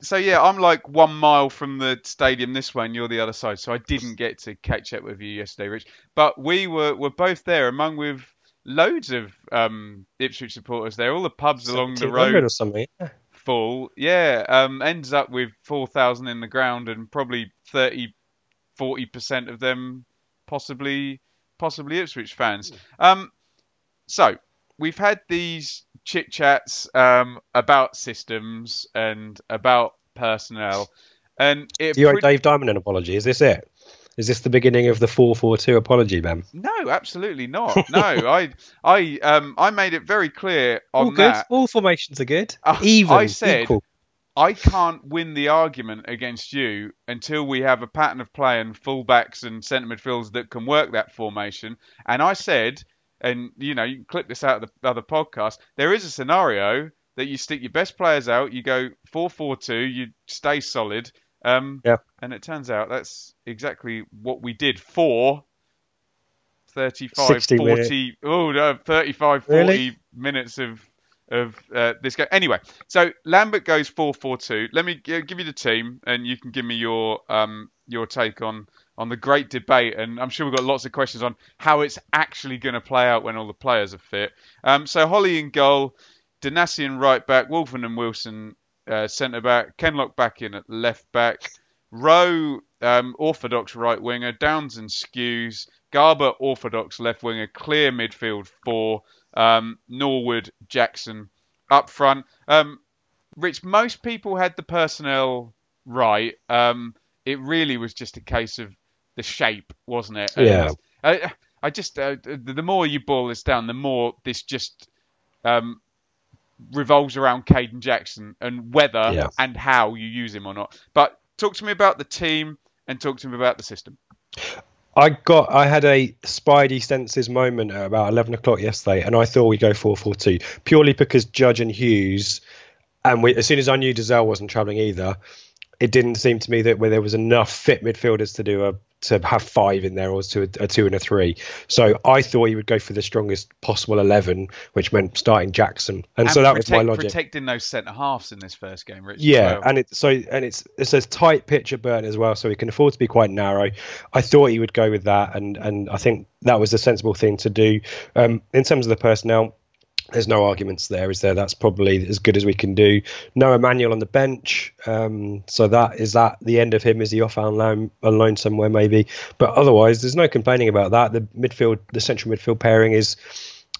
Speaker 1: so yeah, I'm like one mile from the stadium this way, and you're the other side. So I didn't get to catch up with you yesterday, Rich. But we were were both there, among with loads of um, Ipswich supporters there. All the pubs along the
Speaker 2: 1700
Speaker 1: road
Speaker 2: or something. Yeah.
Speaker 1: Full. Yeah, um, ends up with 4,000 in the ground and probably 30, 40% of them possibly possibly Ipswich fans. Um, so we've had these chit chats um, about systems and about personnel, and it
Speaker 2: Do you owe
Speaker 1: pre-
Speaker 2: Dave Diamond an apology? Is this it? Is this the beginning of the 442 apology, man?
Speaker 1: no, absolutely not. No, I I um I made it very clear on
Speaker 2: All good.
Speaker 1: that.
Speaker 2: All formations are good.
Speaker 1: Uh,
Speaker 2: Even.
Speaker 1: I said
Speaker 2: equal.
Speaker 1: I can't win the argument against you until we have a pattern of play and fullbacks and centre midfielders that can work that formation. And I said, and you know, you can clip this out of the other podcast. There is a scenario that you stick your best players out, you go four-four-two, you stay solid. Um,
Speaker 2: Yeah.
Speaker 1: And it turns out that's exactly what we did for 35,
Speaker 2: 60
Speaker 1: 40, oh no, 35, 40
Speaker 2: Really?
Speaker 1: minutes of of uh, this game. Anyway, so Lambert goes 4-4-2. Let me g- give you the team, and you can give me your um your take on on the great debate. And I'm sure we've got lots of questions on how it's actually going to play out when all the players are fit. Um, so Holy in goal, Donacien right back, Wolfen and Wilson uh, centre back, Kenlock back in at left back, Rowe um, orthodox right winger, Downes and Skuse, Garbutt orthodox left winger, clear midfield four, um, Norwood, Jackson up front. Um, Rich, most people had the personnel right. Um, it really was just a case of the shape, wasn't it? And
Speaker 2: Yeah.
Speaker 1: I, I just uh, the the more you boil this down, the more this just um, revolves around Kayden Jackson and whether
Speaker 2: Yeah.
Speaker 1: and how you use him or not. But talk to me about the team and talk to me about the system.
Speaker 2: I got I had a Spidey senses moment at about eleven o'clock yesterday, and I thought we'd go four four two purely because Judge and Huws, and we, as soon as I knew Dozzell wasn't travelling either, it didn't seem to me that where there was enough fit midfielders to do a to have five in there or to a, a two and a three. So I thought he would go for the strongest possible eleven, which meant starting Jackson, and, so that was my logic.
Speaker 1: Protecting those centre halves in this first game, Rich. as
Speaker 2: Yeah,
Speaker 1: well.
Speaker 2: and it's so and it's it's a tight pitch at Burton as well, so he can afford to be quite narrow. I thought he would go with that, and and I think that was the sensible thing to do. Um, in terms of the personnel, there's no arguments there, is there? That's probably as good as we can do. No Emmanuel on the bench, um, so that is that the end of him. Is he off on loan, on loan somewhere maybe? But otherwise, there's no complaining about that. The midfield, the central midfield pairing is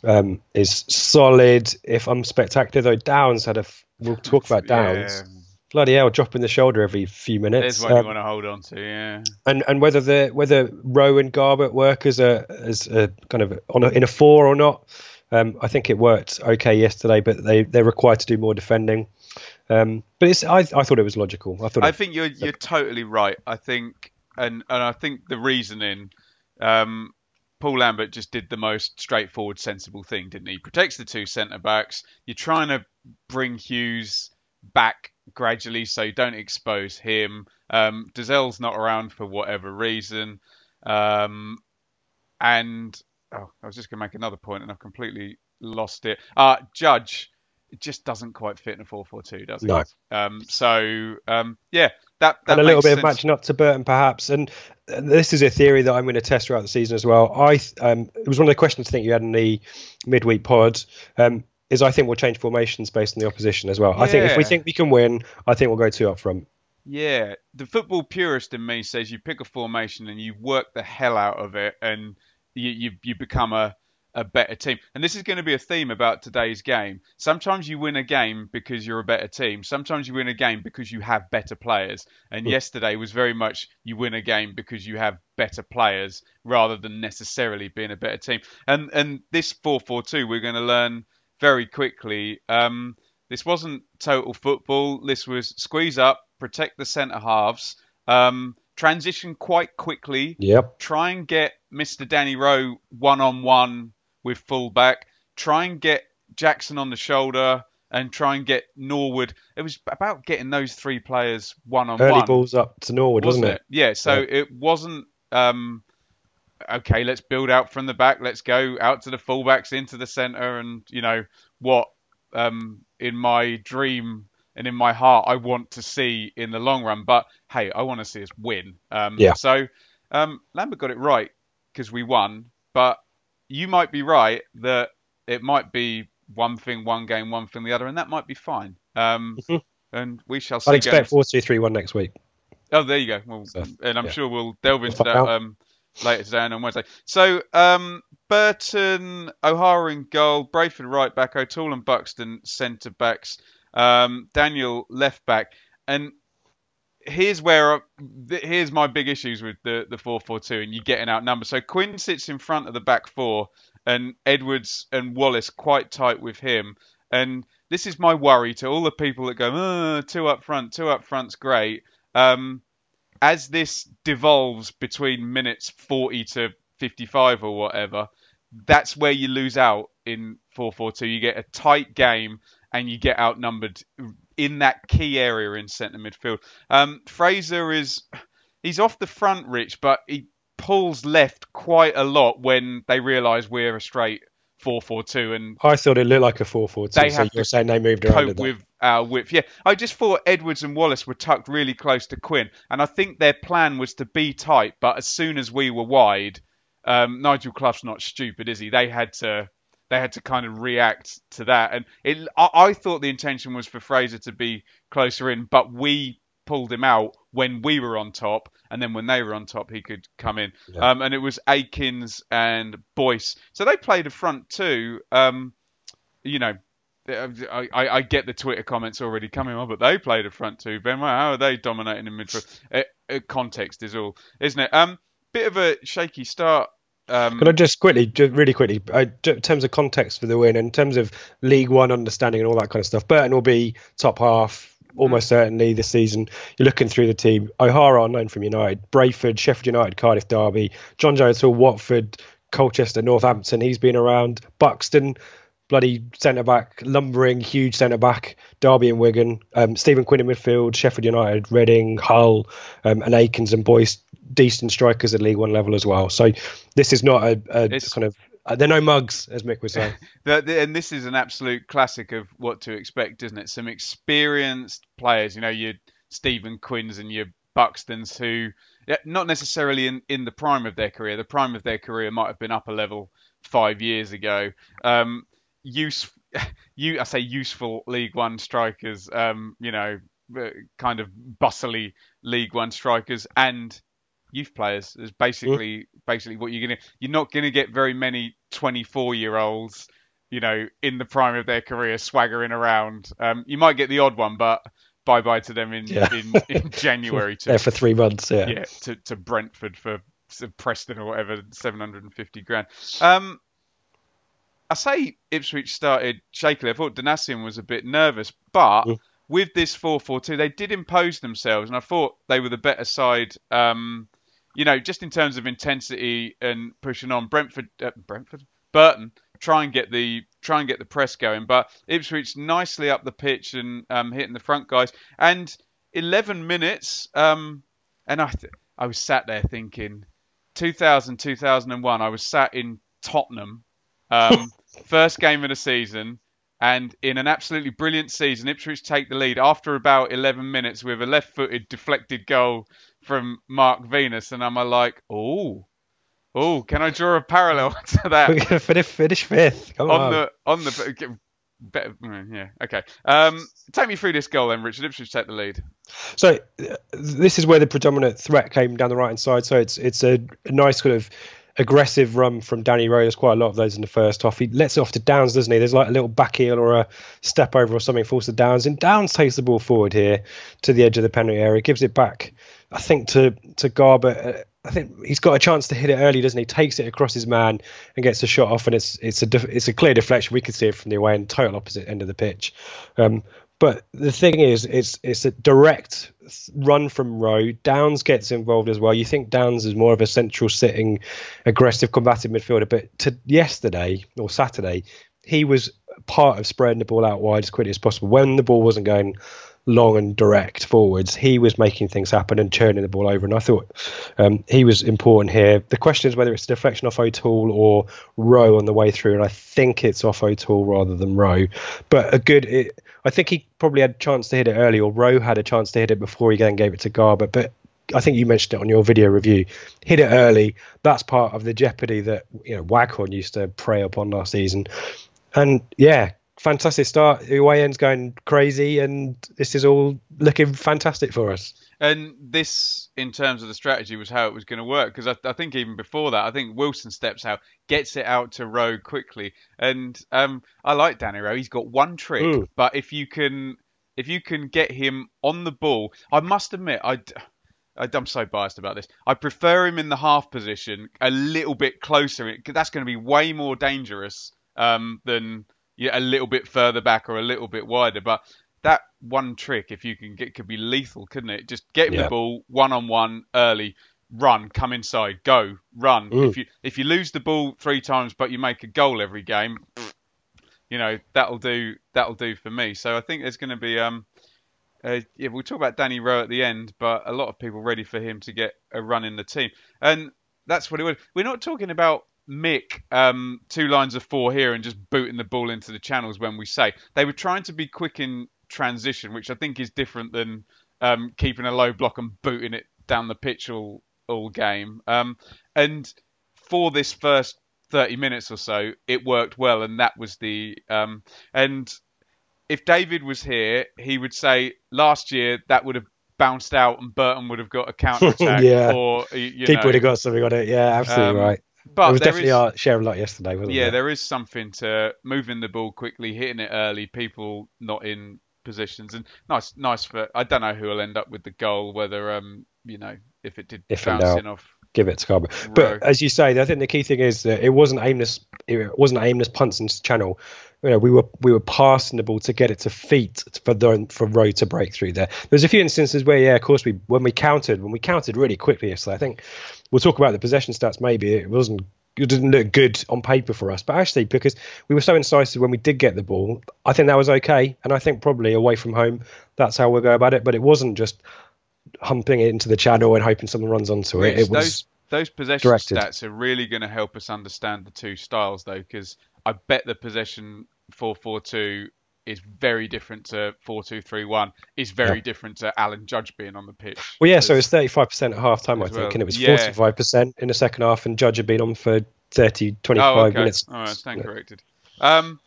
Speaker 2: um, is solid. If I'm spectacular though, Downes had a. f- We'll talk about Downes
Speaker 1: Yeah,
Speaker 2: bloody hell, dropping the shoulder every few minutes.
Speaker 1: there's one you
Speaker 2: Um,
Speaker 1: want to hold on to. Yeah.
Speaker 2: and and whether the whether Rowe and Garbutt work as a as a kind of on a, in a four or not, um, I think it worked okay yesterday. But they they're required to do more defending. Um, but it's I I thought it was logical. I thought
Speaker 1: I
Speaker 2: it,
Speaker 1: think you're you're totally right. I think and and I think the reasoning, um, Paul Lambert just did the most straightforward, sensible thing, didn't he? Protects the two centre backs. You're trying to bring Huws back gradually, so you don't expose him. Um, Dozzell's not around for whatever reason, um, and oh, I was just going to make another point, and I've completely lost it. Uh, Judge just doesn't quite fit in a 4-4-2, does he?
Speaker 2: No.
Speaker 1: Um, so um, yeah, that that
Speaker 2: and a little bit of matching up to Burton perhaps. And this is a theory that I'm going to test throughout the season as well. I um, it was one of the questions I think you had in the midweek pod. Um, is I think we'll change formations based on the opposition as well. I think if we think we can win, I think we'll go two up front.
Speaker 1: Yeah, the football purist in me says you pick a formation and you work the hell out of it, and you you, you become a a better team. And this is going to be a theme about today's game. Sometimes you win a game because you're a better team. Sometimes you win a game because you have better players. And yesterday was very much you win a game because you have better players rather than necessarily being a better team. And and this 4-4-2 we're going to learn very quickly. Um, this wasn't total football. This was squeeze up, protect the centre halves, um, transition quite quickly,
Speaker 2: Yep.
Speaker 1: try and get Mr. Danny Rowe one on one with fullback, try and get Jackson on the shoulder, and try and get Norwood. It was about getting those three players one on one.
Speaker 2: Early balls up to Norwood, wasn't, it?
Speaker 1: Yeah, so
Speaker 2: Yeah.
Speaker 1: it wasn't um, okay. Let's build out from the back. Let's go out to the fullbacks into the centre, and you know what? Um, in my dream and in my heart, I want to see in the long run. But hey, I want to see us win. Um,
Speaker 2: Yeah.
Speaker 1: So um, Lambert got it right because we won, but you might be right that it might be one thing, one game, one thing, the other, and that might be fine. Um,
Speaker 2: Mhm.
Speaker 1: And we shall see.
Speaker 2: I'd expect
Speaker 1: games-
Speaker 2: four two three one next week.
Speaker 1: Oh, there you go. Well,
Speaker 2: So,
Speaker 1: and I'm
Speaker 2: yeah.
Speaker 1: sure we'll delve into
Speaker 2: find
Speaker 1: that um, later today and on Wednesday. So, um, Burton, O'Hara in goal, Brayford right back, O'Toole and Buxton centre backs, um, Daniel left back, and here's where I, here's my big issues with the the four four two, and you getting outnumbered. So Quinn sits in front of the back four, and Edwards and Wallace quite tight with him, and this is my worry to all the people that go, oh, two up front, two up front's great. Um, as this devolves between minutes 40 to 55 or whatever, that's where you lose out in 4-4-2. You get a tight game and you get outnumbered in that key area in centre midfield. Um, Fraser is he's off the front, Rich, but he pulls left quite a lot when they realise we're a straight 4-4-2 and
Speaker 2: I thought it looked like a four four two.
Speaker 1: They
Speaker 2: So
Speaker 1: have
Speaker 2: you're saying they moved around
Speaker 1: cope with our width. Yeah, I just thought Edwards and Wallace were tucked really close to Quinn, and I think their plan was to be tight. But as soon as we were wide, um, Nigel Clough's not stupid, is he? They had to. They had to kind of react to that, and it, I, I thought the intention was for Fraser to be closer in, but we pulled him out when we were on top, and then when they were on top, he could come in.
Speaker 2: Yeah.
Speaker 1: Um, and it was Akins and Boyce, so they played a front two. Um, you know, I, I, I get the Twitter comments already coming on, but they played a front two. Ben, how are they dominating in midfield? Uh, uh, context is all, isn't it? Um, bit of a shaky start. Um,
Speaker 2: Can I just quickly, just really quickly, uh, in terms of context for the win, in terms of League One understanding and all that kind of stuff, Burton will be top half almost certainly this season. You're looking through the team. O'Hara on loan from United, Brayford, Sheffield United, Cardiff Derby, John Jones to Watford, Colchester, Northampton. He's been around. Buxton, bloody centre back, lumbering, huge centre back. Derby and Wigan. Um, Stephen Quinn in midfield, Sheffield United, Reading, Hull, um, and Akins and Boyce. Decent strikers at League One level as well. So this is not a, a kind of. Uh, they're no mugs, as Mick was saying.
Speaker 1: And this is an absolute classic of what to expect, isn't it? Some experienced players, you know, your Stephen Quinns and your Buxtons, who not necessarily in, in the prime of their career. The prime of their career might have been up a level five years ago. Um, use, you, I say useful League One strikers. Um, you know, uh, kind of bustly League One strikers and youth players is basically basically what you're gonna you're not gonna get very many 24 year olds you know in the prime of their career swaggering around um, you might get the odd one but bye bye to them in
Speaker 2: Yeah.
Speaker 1: in, in January to
Speaker 2: there for three months. Yeah.
Speaker 1: yeah to, to Brentford for to Preston or whatever 750 grand um I say Ipswich started shakily I thought Donacien was a bit nervous but
Speaker 2: Mm.
Speaker 1: with this 4-4-2 they did impose themselves and I thought they were the better side um you know, just in terms of intensity and pushing on, Brentford, uh, Brentford, Burton try and get the try and get the press going, but Ipswich nicely up the pitch and um, hitting the front guys. And 11 minutes, um, and I th- I was sat there thinking, 2000 2001, I was sat in Tottenham, um, first game of the season. And in an absolutely brilliant season, Ipswich take the lead after about 11 minutes with a left-footed deflected goal from Mark Venus, and I'm like, oh, oh, can I draw a parallel to that?
Speaker 2: We're to finish, finish fifth. Come on.
Speaker 1: on the on the better, mm, yeah, okay. Um, take me through this goal then, Richard. Ipswich take the lead.
Speaker 2: So uh, this is where the predominant threat came down the right hand side. So it's it's a, a nice kind of aggressive run from Danny Rowe. There's quite a lot of those in the first half. He lets it off to Downes, doesn't he? There's like a little back heel or a step over or something, forces Downes, and Downes takes the ball forward here to the edge of the penalty area, gives it back, I think, to to Garbutt. Uh, I think he's got a chance to hit it early, doesn't he? Takes it across his man and gets a shot off, and it's it's a it's a clear deflection. We can see it from the away and total opposite end of the pitch. Um, but the thing is, it's it's a direct run from Rowe. Downes gets involved as well. You think Downes is more of a central sitting, aggressive, combative midfielder, but to yesterday or Saturday, he was part of spreading the ball out wide as quickly as possible when the ball wasn't going long and direct forwards. He was making things happen and turning the ball over, and I thought um, he was important here. The question is whether it's deflection off O'Toole or Rowe on the way through, and I think it's off O'Toole rather than Rowe. But a good. It, I think he probably had a chance to hit it early, or Rowe had a chance to hit it before he then gave it to Garbutt. But I think you mentioned it on your video review. Hit it early. That's part of the jeopardy that you know Waghorn used to prey upon last season. And yeah, fantastic start. End's going crazy, and this is all looking fantastic for us.
Speaker 1: And this, in terms of the strategy, was how it was going to work. Because I, I, think even before that, I think Wilson steps out, gets it out to Rowe quickly, and um, I like Danny Rowe. He's got one trick, mm. but if you can, if you can get him on the ball, I must admit, I. I'm so biased about this. I prefer him in the half position a little bit closer. That's going to be way more dangerous um, than yeah, a little bit further back or a little bit wider. But that one trick, if you can get, could be lethal, couldn't it? Just get him yeah. the ball one on one early, run, come inside, go, run. If you if you lose the ball three times but you make a goal every game, you know that'll do that'll do for me. So I think there's going to be um. Uh, yeah, we'll talk about Danny Rowe at the end, but a lot of people ready for him to get a run in the team, and that's what it was. We're not talking about Mick um, two lines of four here and just booting the ball into the channels when we say they were trying to be quick in transition, which I think is different than um, keeping a low block and booting it down the pitch all all game. Um, and for this first 30 minutes or so, it worked well, and that was the um, and if David was here, he would say last year that would have bounced out and Burton would have got a counter attack.
Speaker 2: yeah,
Speaker 1: or
Speaker 2: you Keeper would have got something on it. Yeah, absolutely um, right. But it was definitely is, our share a lot yesterday, wasn't
Speaker 1: yeah,
Speaker 2: it?
Speaker 1: Yeah, there is something to moving the ball quickly, hitting it early, people not in positions, and nice, nice for. I don't know who will end up with the goal, whether um, you know, if it did if bounce in off.
Speaker 2: Give it to Garbutt. But as you say, I think the key thing is that it wasn't aimless. It wasn't aimless punts into channel. You know, we were we were passing the ball to get it to feet for the for Rowe to break through there. There's a few instances where, yeah, of course, we when we counted when we counted really quickly yesterday. I think we'll talk about the possession stats. Maybe it wasn't it didn't look good on paper for us, but actually because we were so incisive when we did get the ball, I think that was okay. And I think probably away from home, that's how we'll go about it. But it wasn't just humping it into the channel and hoping someone runs onto it. It was
Speaker 1: those, those possession directed. stats are really going to help us understand the two styles, though, because I bet the possession four four two is very different to 4-2-3-1 is very yeah. different to Alan Judge being on the pitch.
Speaker 2: Well, yeah, so it's 35% at half time, I think, well. and it was yeah. 45% in the second half, and Judge had been on for 30, 25
Speaker 1: oh, okay.
Speaker 2: minutes.
Speaker 1: All right, stand corrected. Um,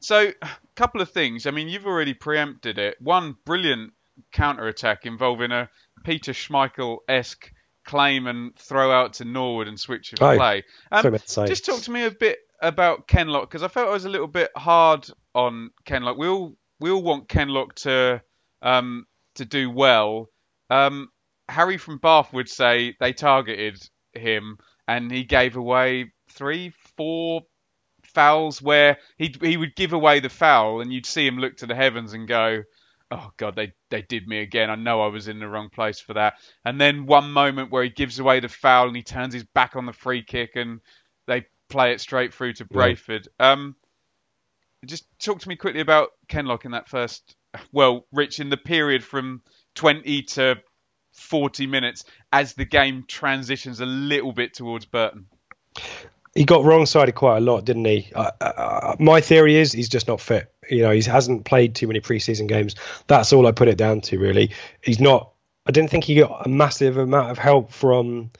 Speaker 1: so, a couple of things. I mean, you've already preempted it. One brilliant counter attack involving a Peter Schmeichel esque claim and throw out to Norwood and switch of oh, play. Um, just talk to me a bit about Kenlock because I felt I was a little bit hard on Kenlock. We all we all want Kenlock to um, to do well. Um, Harry from Bath would say they targeted him and he gave away three, four fouls where he he would give away the foul and you'd see him look to the heavens and go, "Oh God, they they did me again. I know I was in the wrong place for that." And then one moment where he gives away the foul and he turns his back on the free kick and they play it straight through to Brayford. Yeah. Um, just talk to me quickly about Kenlock in that first. Well, Rich, in the period from 20 to 40 minutes as the game transitions a little bit towards Burton.
Speaker 2: He got wrong sided quite a lot, didn't he? Uh, uh, my theory is he's just not fit. You know, he hasn't played too many preseason games. That's all I put it down to, really. He's not. I didn't think he got a massive amount of help from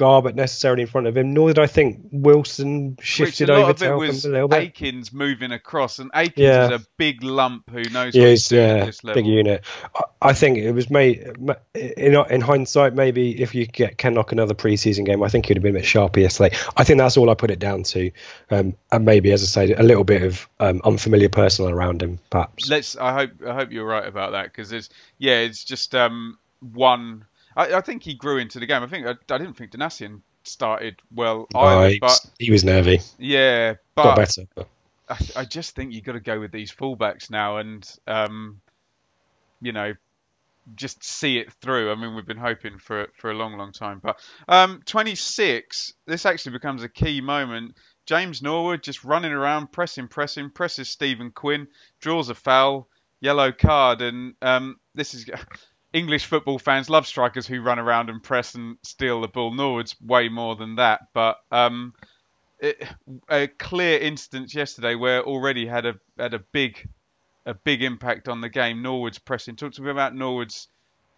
Speaker 2: Garbutt necessarily in front of him, nor did I think Wilson shifted
Speaker 1: Which a lot
Speaker 2: over
Speaker 1: of
Speaker 2: to
Speaker 1: it
Speaker 2: help
Speaker 1: was
Speaker 2: him a little bit.
Speaker 1: Akins moving across, and Akins
Speaker 2: Yeah.
Speaker 1: is a big lump who knows what
Speaker 2: he's
Speaker 1: doing
Speaker 2: yeah,
Speaker 1: this level.
Speaker 2: big unit. I, I think it was made in in hindsight. Maybe if you get Kenlock another preseason game, I think he'd have been a bit sharper yesterday. I think that's all I put it down to, um, and maybe as I say, a little bit of um, unfamiliar personnel around him, perhaps.
Speaker 1: Let's. I hope. I hope you're right about that because it's. Yeah, it's just um one. I, I think he grew into the game. I think I, I didn't think Donacien started well either,
Speaker 2: he,
Speaker 1: but
Speaker 2: was, he was nervy.
Speaker 1: yeah, but Got
Speaker 2: better. But.
Speaker 1: I, I just think you've got to go with these fullbacks now, and um, you know, just see it through. I mean, we've been hoping for it for a long, long time. But um, 26, this actually becomes a key moment. James Norwood just running around, pressing, pressing, presses Stephen Quinn, draws a foul, yellow card, and um, this is. English football fans love strikers who run around and press and steal the ball. Norwood's way more than that, but um, it, a clear instance yesterday where already had a had a big a big impact on the game. Norwood's pressing. Talk to me about Norwood's.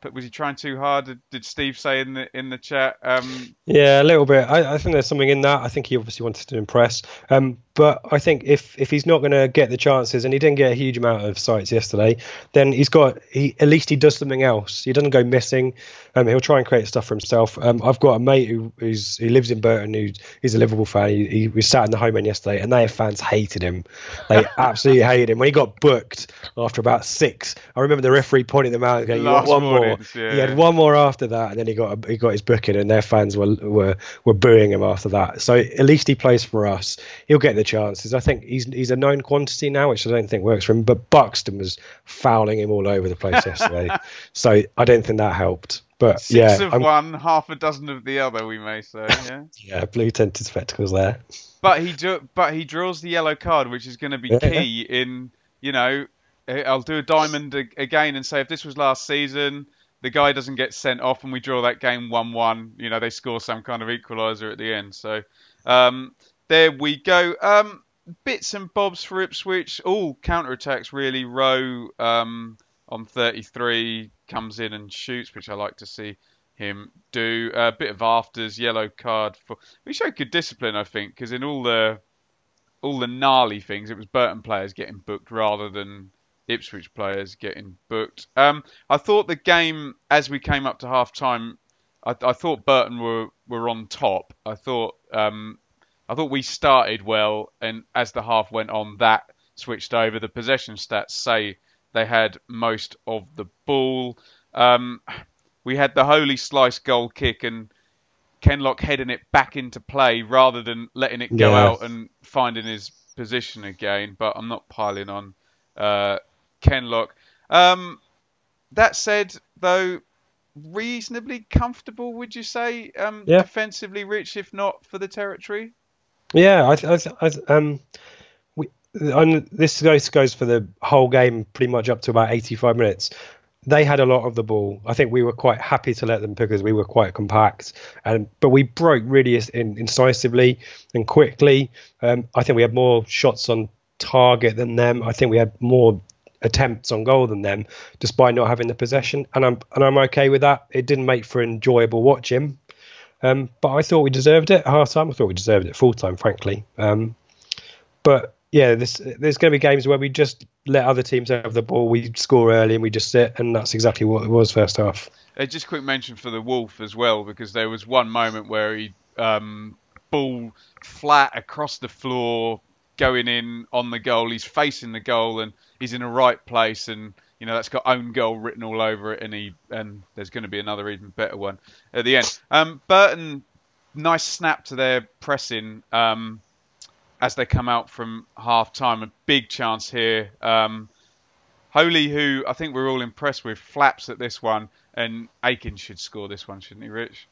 Speaker 1: But was he trying too hard? Did, did Steve say in the in the chat? Um,
Speaker 2: Yeah, a little bit. I, I think there's something in that. I think he obviously wanted to impress. Um, but I think if if he's not going to get the chances, and he didn't get a huge amount of sights yesterday, then he's got he at least he does something else. He doesn't go missing. Um, he'll try and create stuff for himself. Um, I've got a mate who who's who lives in Burton who he's a Liverpool fan. He, he was sat in the home end yesterday, and their fans hated him. They absolutely hated him when he got booked after about six. I remember the referee pointing them out and going, "You
Speaker 1: Last
Speaker 2: one more."
Speaker 1: Warnings, yeah.
Speaker 2: He had one more after that, and then he got a, he got his booking, and their fans were were were booing him after that. So at least he plays for us. He'll get the chances. I think he's he's a known quantity now, which I don't think works for him. But Buxton was fouling him all over the place yesterday, so I don't think that helped. But
Speaker 1: six
Speaker 2: yeah,
Speaker 1: of
Speaker 2: I'm-
Speaker 1: one, half a dozen of the other, we may say. Yeah.
Speaker 2: yeah, blue tinted spectacles there.
Speaker 1: But he do, but he draws the yellow card, which is going to be
Speaker 2: Yeah.
Speaker 1: key in you know. I'll do a diamond again and say if this was last season, the guy doesn't get sent off and we draw that game one-one. You know they score some kind of equaliser at the end. So um, there we go. Um, bits and bobs for Ipswich. All counter attacks really. Rowe um, on 33 comes in and shoots, which I like to see him do. A bit of afters, yellow card for. We showed good discipline, I think, because in all the all the gnarly things, it was Burton players getting booked rather than Ipswich players getting booked. Um, I thought the game, as we came up to half time, I, I thought Burton were, were on top. I thought um, I thought we started well, and as the half went on, that switched over. The possession stats say they had most of the ball. Um, we had the Holy slice goal kick and Kenlock heading it back into play rather than letting it go
Speaker 2: Yeah.
Speaker 1: out and finding his position again. But I'm not piling on uh, Kenlock. Um, that said, though, reasonably comfortable, would you say? Um,
Speaker 2: Yeah.
Speaker 1: Defensively rich, if not for the territory.
Speaker 2: Yeah, I, th- I, th- I um, we, and this goes goes for the whole game, pretty much up to about 85 minutes. They had a lot of the ball. I think we were quite happy to let them because we were quite compact, and but we broke really in, incisively and quickly. Um, I think we had more shots on target than them. I think we had more attempts on goal than them, despite not having the possession. And I'm and I'm okay with that. It didn't make for enjoyable watching. Um, but I thought we deserved it half time. I thought we deserved it full time, frankly. Um, but yeah, this, there's going to be games where we just let other teams have the ball, we score early, and we just sit, and that's exactly what it was first half.
Speaker 1: Uh, just quick mention for the Wolf as well, because there was one moment where he um, ball flat across the floor, going in on the goal. He's facing the goal and he's in the right place, and you know that's got own goal written all over it. And he and there's going to be another even better one at the end. Um, Burton, nice snap to their pressing. Um, as they come out from half time, a big chance here. Um, Holy, who I think we're all impressed with, flaps at this one, and Aiken should score this one, shouldn't he, Rich?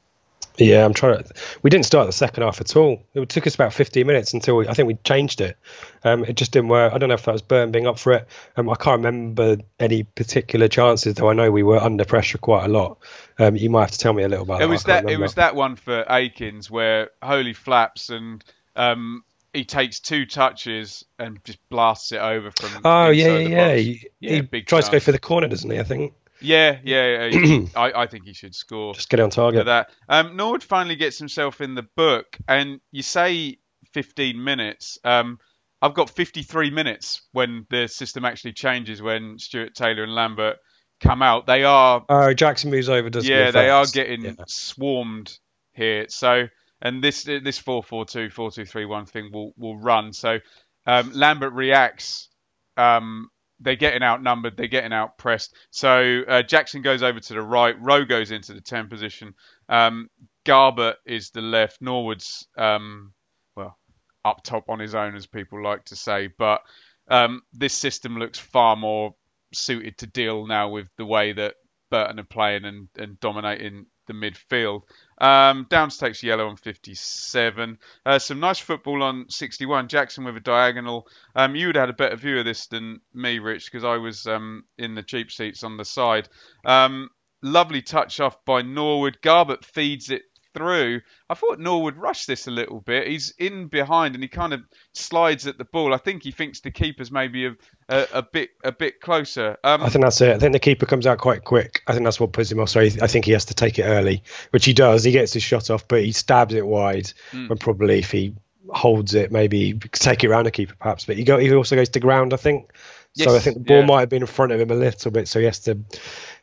Speaker 2: Yeah, I'm trying to. We didn't start the second half at all. It took us about 15 minutes until we, I think we changed it. Um, it just didn't work. I don't know if that was Burn being up for it. Um, I can't remember any particular chances, though. I know we were under pressure quite a lot. Um, you might have to tell me a little about
Speaker 1: It
Speaker 2: that.
Speaker 1: was that. It was that one for Akins where Holy flaps and um, he takes two touches and just blasts it over from.
Speaker 2: Oh yeah, yeah, yeah. He,
Speaker 1: Yeah,
Speaker 2: he tries to go for the corner, doesn't he? I think.
Speaker 1: Yeah, yeah, yeah. I, I think he should score.
Speaker 2: Just get on target.
Speaker 1: that. Um, Norwood finally gets himself in the book, and you say 15 minutes. Um, I've got 53 minutes when the system actually changes when Stuart Taylor and Lambert come out. They are,
Speaker 2: Oh, Jackson moves over, doesn't
Speaker 1: yeah, they are getting
Speaker 2: Yeah.
Speaker 1: swarmed here. So, and this this 4-4-2, 4-2-3-1 thing will will run. So, um, Lambert reacts. Um, they're getting outnumbered. They're getting outpressed. So uh, Jackson goes over to the right. Rowe goes into the 10 position. Um, Garbutt is the left. Norwood's um, well up top on his own, as people like to say. But um, this system looks far more suited to deal now with the way that Burton are playing and, and dominating the midfield. Um, Downes takes yellow on 57. Uh, some nice football on 61. Jackson with a diagonal. Um, you would have had a better view of this than me, Rich, because I was um, in the cheap seats on the side. Um, lovely touch off by Norwood. Garbutt feeds it through. I thought Norwood rushed this a little bit. He's in behind and he kind of slides at the ball. I think he thinks the keeper's maybe a, a, a bit a bit closer. Um,
Speaker 2: I think that's it. I think the keeper comes out quite quick. I think that's what puts him off. So I think he has to take it early, which he does. He gets his shot off, but he stabs it wide.
Speaker 1: Hmm.
Speaker 2: When probably if he holds it, maybe take it around the keeper perhaps. But he go, he also goes to ground, I think. So I think the ball
Speaker 1: yeah.
Speaker 2: might have been in front of him a little bit, so he has to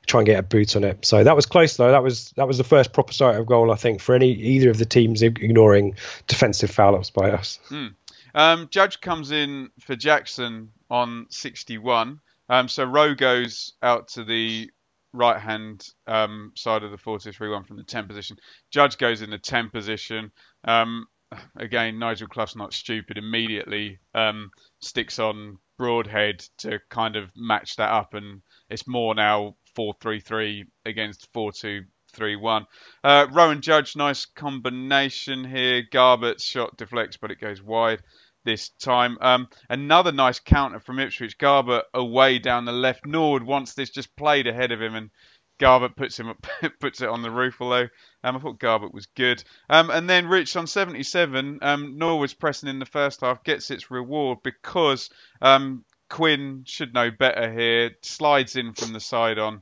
Speaker 2: try and get a boot on it. So that was close though. That was that was the first proper sight of goal I think for any either of the teams ignoring defensive foul ups by us.
Speaker 1: Um, Judge comes in for Jackson on 61. Um, so Rowe goes out to the right hand um, side of the 4 2 3 1 from the 10 position. Judge goes in the 10 position. Um, again, Nigel Clough's not stupid. Immediately um, sticks on Broadhead to kind of match that up, and it's more now 4 3 3 against 4 2 3 1. Uh, Rowan Judge, nice combination here. Garbutt's shot deflects, but it goes wide this time. Um, another nice counter from Ipswich. Garbutt away down the left. Nord wants this just played ahead of him, and Garbutt puts him puts it on the roof. Although um, I thought Garbutt was good. Um, and then Rich on 77. Um, Norwood's pressing in the first half gets its reward because um, Quinn should know better here. Slides in from the side on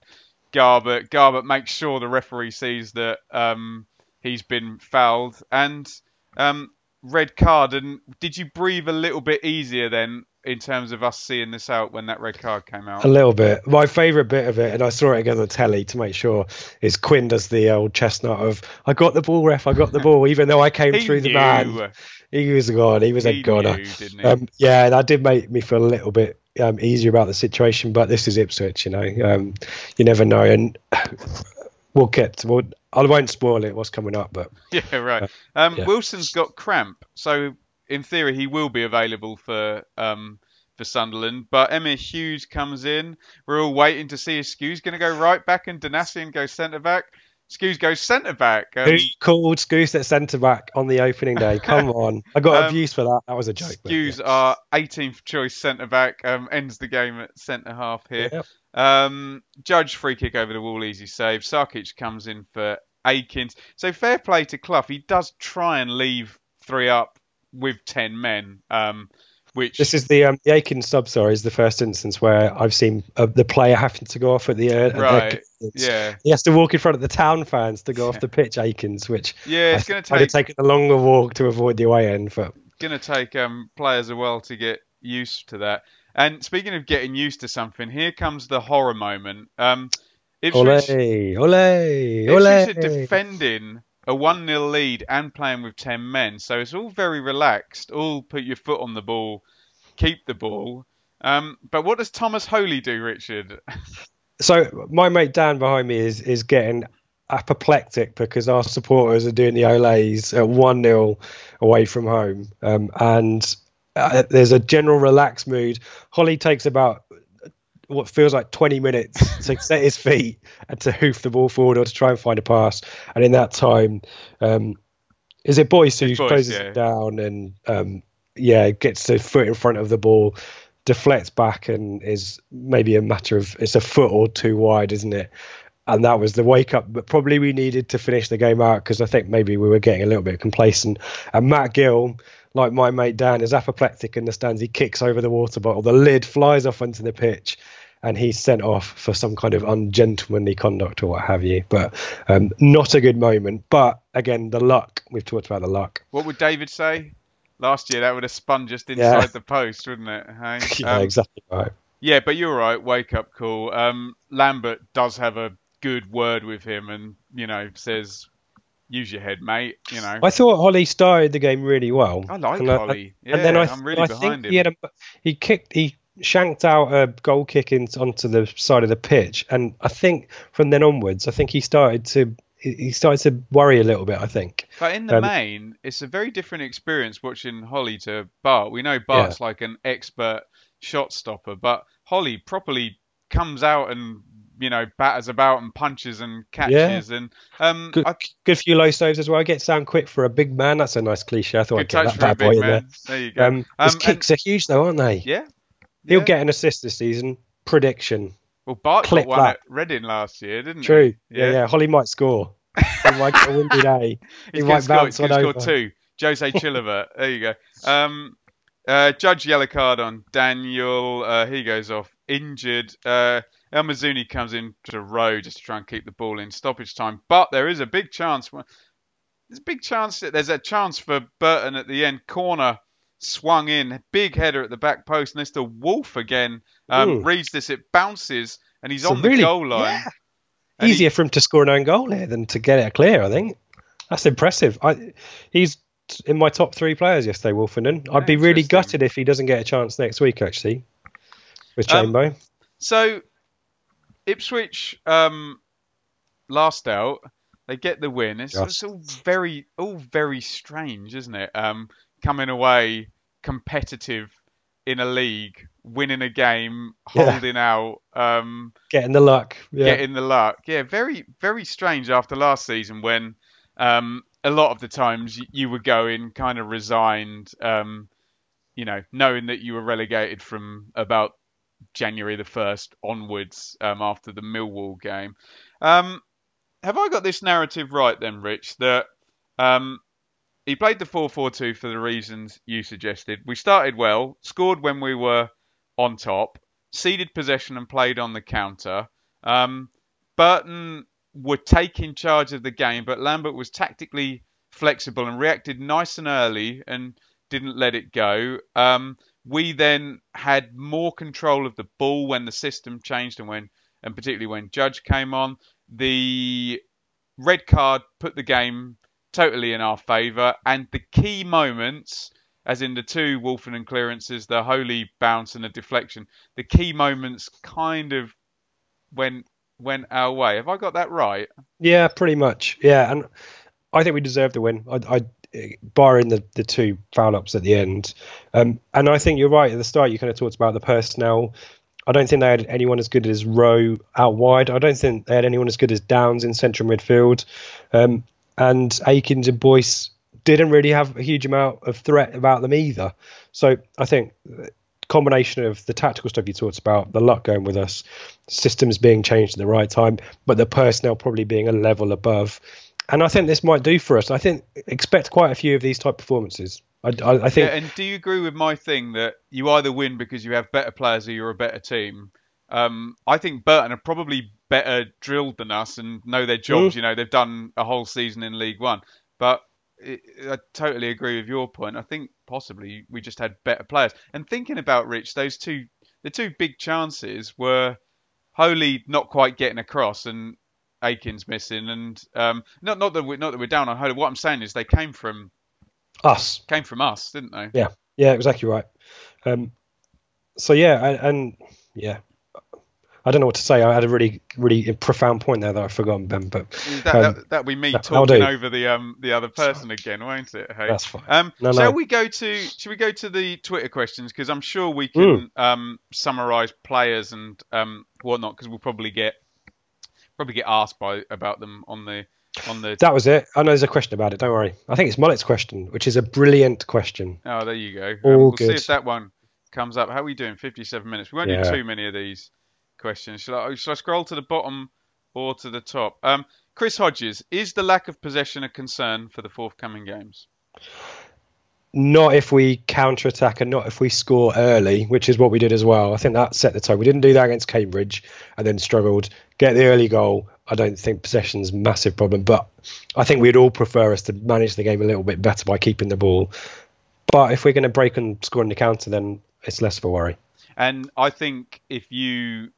Speaker 1: Garbutt. Garbutt makes sure the referee sees that um, he's been fouled and um, red card. And did you breathe a little bit easier then in terms of us seeing this out when that red card came out?
Speaker 2: A little bit. My favourite bit of it, and I saw it again on the telly to make sure, is Quinn does the old chestnut of "I got the ball, ref, I got the ball," even though I came through the
Speaker 1: knew.
Speaker 2: man. He was a god. He was
Speaker 1: He
Speaker 2: a goner.
Speaker 1: knew.
Speaker 2: Um, yeah, that did make me feel a little bit um, easier about the situation. But this is Ipswich, you know. Um, you never know, and we'll get. We'll, I won't spoil it. What's coming up, but
Speaker 1: Yeah, right. Um,
Speaker 2: yeah.
Speaker 1: Wilson's got cramp, so in theory he will be available for um, for Sunderland. But Emyr Huws comes in. We're all waiting to see if Skuse going to go right back and Donacien goes centre back. Skuse goes centre back. Um,
Speaker 2: who called Skuse at centre back on the opening day? Come on, I got
Speaker 1: Um,
Speaker 2: abuse for that. That was a joke.
Speaker 1: Skuse
Speaker 2: yeah.
Speaker 1: our 18th choice centre back. Um, ends the game at centre half here.
Speaker 2: Yep.
Speaker 1: Um, Judge free kick over the wall, easy save. Sarkic comes in for Akins. So fair play to Clough. He does try and leave three up with ten men. Um, which
Speaker 2: This is the um, the Aiken sub. Sorry, is the first instance where I've seen uh, the player having to go off at the uh, at
Speaker 1: Right,
Speaker 2: the-
Speaker 1: yeah.
Speaker 2: He has to walk in front of the town fans to go off the pitch, Akins, which
Speaker 1: Yeah, it's
Speaker 2: I'd have
Speaker 1: take-
Speaker 2: taken a longer walk to avoid the away end. But
Speaker 1: going to take um, players a while to get used to that. And speaking of getting used to something, here comes the horror moment. Um, Ipswich,
Speaker 2: ole, ole,
Speaker 1: Ipswich
Speaker 2: ole.
Speaker 1: defending a 1 0 lead and playing with 10 men. So it's all very relaxed. All put your foot on the ball, keep the ball. Um, but what does Thomas Holy do, Richard?
Speaker 2: So my mate Dan behind me is is getting apoplectic because our supporters are doing the Olays at one 0 away from home, um, and uh, there's a general relaxed mood. Holy takes about what feels like 20 minutes to set his feet and to hoof the ball forward or to try and find a pass, and in that time, um, is it Boyce who
Speaker 1: Boyce,
Speaker 2: closes
Speaker 1: yeah.
Speaker 2: it down and um, yeah gets the foot in front of the ball deflects back and is maybe a matter of it's a foot or two wide, isn't it? And that was the wake up. But probably we needed to finish the game out because I think maybe we were getting a little bit complacent. And Matt Gill, like my mate Dan, is apoplectic in the stands. He kicks over the water bottle. The lid flies off onto the pitch. and he's sent off for some kind of ungentlemanly conduct or what have you. But um, not a good moment. But again, the luck. We've talked about the luck.
Speaker 1: What would David say? Last year, that would have spun just inside
Speaker 2: Yeah.
Speaker 1: the post, wouldn't it? Hey?
Speaker 2: yeah,
Speaker 1: Um,
Speaker 2: exactly right.
Speaker 1: Yeah, but you're right. Wake up call. Um, Lambert does have a good word with him, and you know says, "Use your head, mate." You know.
Speaker 2: I thought Holy started the game really well.
Speaker 1: I like
Speaker 2: And I-
Speaker 1: Holy.
Speaker 2: and then
Speaker 1: Yeah,
Speaker 2: I,
Speaker 1: I'm really
Speaker 2: I
Speaker 1: behind
Speaker 2: think
Speaker 1: him.
Speaker 2: he had a he kicked he shanked out a goal kick in, onto the side of the pitch, and I think from then onwards, I think he started to he started to worry a little bit. I think.
Speaker 1: But in the
Speaker 2: Um,
Speaker 1: main, it's a very different experience watching Holy to Bart. We know Bart's like an expert shot stopper, but Holy properly comes out and you know batters about and punches and catches and um
Speaker 2: Good,
Speaker 1: I,
Speaker 2: good few low saves as well. Gets down quick for a big man. That's a nice cliche. I thought I'd get that bad boy in there.
Speaker 1: There you go.
Speaker 2: Um, his
Speaker 1: Um, and-
Speaker 2: kicks are huge though, aren't they?
Speaker 1: yeah.
Speaker 2: He'll
Speaker 1: yeah.
Speaker 2: get an assist this season. Prediction.
Speaker 1: Well, Bart
Speaker 2: clip
Speaker 1: got one
Speaker 2: that.
Speaker 1: at Reading last year, didn't
Speaker 2: True.
Speaker 1: he?
Speaker 2: Yeah, yeah. Holy might score. He might get a windy day. He
Speaker 1: He's
Speaker 2: might
Speaker 1: score,
Speaker 2: bounce
Speaker 1: he's gonna
Speaker 2: one
Speaker 1: score
Speaker 2: over.
Speaker 1: two. Jose Chilavert. there you go. Um, uh, Judge yellow card on Daniel. Uh, he goes off injured. Uh, El Mizouni comes in to row just to try and keep the ball in stoppage time. But there is a big chance. There's a big chance. that There's a chance for Burton at the end. Corner swung in. Big header at the back post. And it's the Wolf again. Um, reads this. It bounces. And he's on the
Speaker 2: really-
Speaker 1: goal line.
Speaker 2: yeah.
Speaker 1: And he-
Speaker 2: Easier for him to score an own goal here than to get it clear. I think that's impressive. I, he's in my top three players yesterday, Woolfenden. I'd be really gutted if he doesn't get a chance next week. Actually, with
Speaker 1: Um, So Ipswich um, last out, they get the win. It's,
Speaker 2: Yes.
Speaker 1: it's all very, all very strange, isn't it? Um, coming away competitive in a league, winning a game,
Speaker 2: Yeah.
Speaker 1: holding out, um,
Speaker 2: Getting the luck. Yeah.
Speaker 1: getting the luck. Yeah, very, very strange after last season when um, a lot of the times you were going kind of resigned, um, you know, knowing that you were relegated from about January the 1st onwards um, after the Millwall game. Um, have I got this narrative right then, Rich, that um, he played the 4 4 2 for the reasons you suggested? We started well, scored when we were on top, ceded possession and played on the counter. Um, Burton were taking charge of the game, but Lambert was tactically flexible and reacted nice and early and didn't let it go. Um, we then had more control of the ball when the system changed and when, and particularly when Judge came on. The red card put the game totally in our favour, and the key moments, as in the two Wolfen clearances, the Holy bounce and the deflection, the key moments kind of went went our way. Have I got that right?
Speaker 2: Yeah, pretty much. Yeah, and I think we deserved the win. I, I barring the, the two foul ups at the end. Um, and I think you're right at the start. You kind of talked about the personnel. I don't think they had anyone as good as Rowe out wide. I don't think they had anyone as good as Downes in central midfield. Um, and Akins and Boyce didn't really have a huge amount of threat about them either. So I think combination of the tactical stuff you talked about, the luck going with us, systems being changed at the right time, but the personnel probably being a level above. And I think this might do for us. I think expect quite a few of these type performances. I, I, I think
Speaker 1: Yeah, and do you agree with my thing that you either win because you have better players or you're a better team? Um, I think Burton are probably better drilled than us and know their jobs.
Speaker 2: Mm.
Speaker 1: You know, they've done a whole season in League One. But it, I totally agree with your point. I think possibly we just had better players. And thinking about Rich, those two, the two big chances were Holy not quite getting across and Akins missing. And um, not not that we're, not that we're down on Holy. What I'm saying is they came from
Speaker 2: us.
Speaker 1: came from us, didn't they?
Speaker 2: Yeah, yeah, exactly right. Um, so yeah, and, and yeah, I don't know what to say. I had a really, really profound point there that I've forgotten, Ben. But
Speaker 1: That,
Speaker 2: um,
Speaker 1: that, that'll be me talking over the um the other person again, won't it? Hey?
Speaker 2: That's fine.
Speaker 1: Um,
Speaker 2: No,
Speaker 1: shall
Speaker 2: no.
Speaker 1: we go to shall we go to the Twitter questions because I'm sure we can
Speaker 2: Mm.
Speaker 1: um summarise players and um whatnot because we'll probably get probably get asked by about them on the on the.
Speaker 2: that was it. I know there's a question about it. Don't worry. I think it's Mullet's question, which is a brilliant question.
Speaker 1: Oh, there you go.
Speaker 2: All
Speaker 1: Um, we'll see if that one comes up. How are we doing? 57 minutes. We won't
Speaker 2: Yeah.
Speaker 1: do too many of these questions. Shall I, shall I scroll to the bottom or to the top? Um, Chris Hodges, is the lack of possession a concern for the forthcoming games?
Speaker 2: Not if we counter attack and not if we score early, which is what we did as well. I think that set the tone. We didn't do that against Cambridge and then struggled. Get the early goal. I don't think possession's a massive problem, but I think we'd all prefer us to manage the game a little bit better by keeping the ball. But if we're going to break and score in the counter, then it's less of a worry.
Speaker 1: And I think if you,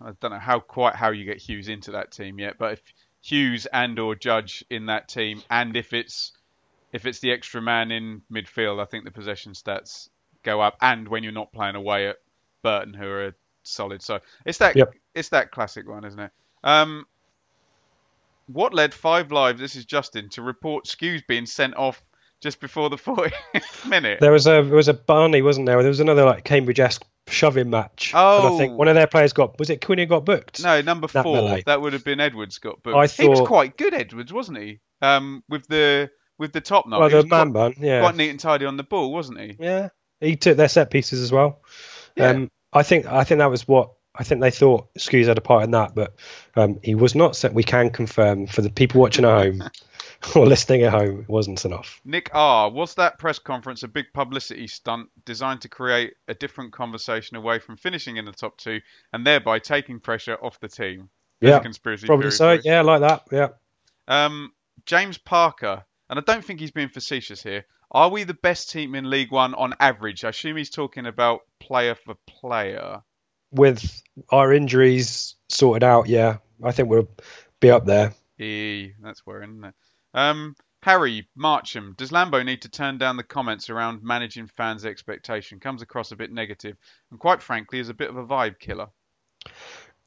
Speaker 1: I don't know how quite how you get Huws into that team yet, but if Huws and or Judge in that team, and if it's if it's the extra man in midfield, I think the possession stats go up. And when you're not playing away at Burton, who are solid, so it's that
Speaker 2: Yep.
Speaker 1: it's that classic one, isn't it? Um, what led Five Live? This is Justin to report Skuse being sent off just before the 40th minute.
Speaker 2: There was a there was a Barney, wasn't there? There was another like Cambridge-esque shoving match. And I
Speaker 1: Oh.
Speaker 2: think one of their players got was it Quinn who got booked?
Speaker 1: No, number four.
Speaker 2: melee.
Speaker 1: That would have been Edwards got booked.
Speaker 2: I thought,
Speaker 1: He was quite good, Edwards, wasn't he? Um, with the with the top knot.
Speaker 2: Well, the man
Speaker 1: quite,
Speaker 2: bun, yeah.
Speaker 1: quite neat and tidy on the ball, wasn't he?
Speaker 2: Yeah, he took their set pieces as well.
Speaker 1: Yeah.
Speaker 2: Um, I think I think that was what I think they thought Skuse had a part in that, but um, he was not. Set. We can confirm for the people watching at home or listening at home, it wasn't enough.
Speaker 1: Nick R, was that press conference a big publicity stunt designed to create a different conversation away from finishing in the top two and thereby taking pressure off the team? There's
Speaker 2: Yeah,
Speaker 1: conspiracy
Speaker 2: Probably so. Yeah, like that. Yeah.
Speaker 1: Um, James Parker, and I don't think he's being facetious here. Are we the best team in League One on average? I assume he's talking about player for player.
Speaker 2: With our injuries sorted out, yeah, I think we'll be up there.
Speaker 1: E, that's worrying, isn't it? Um, Harry Marcham, does Lambo need to turn down the comments around managing fans' expectation? Comes across a bit negative, and quite frankly, is a bit of a vibe killer.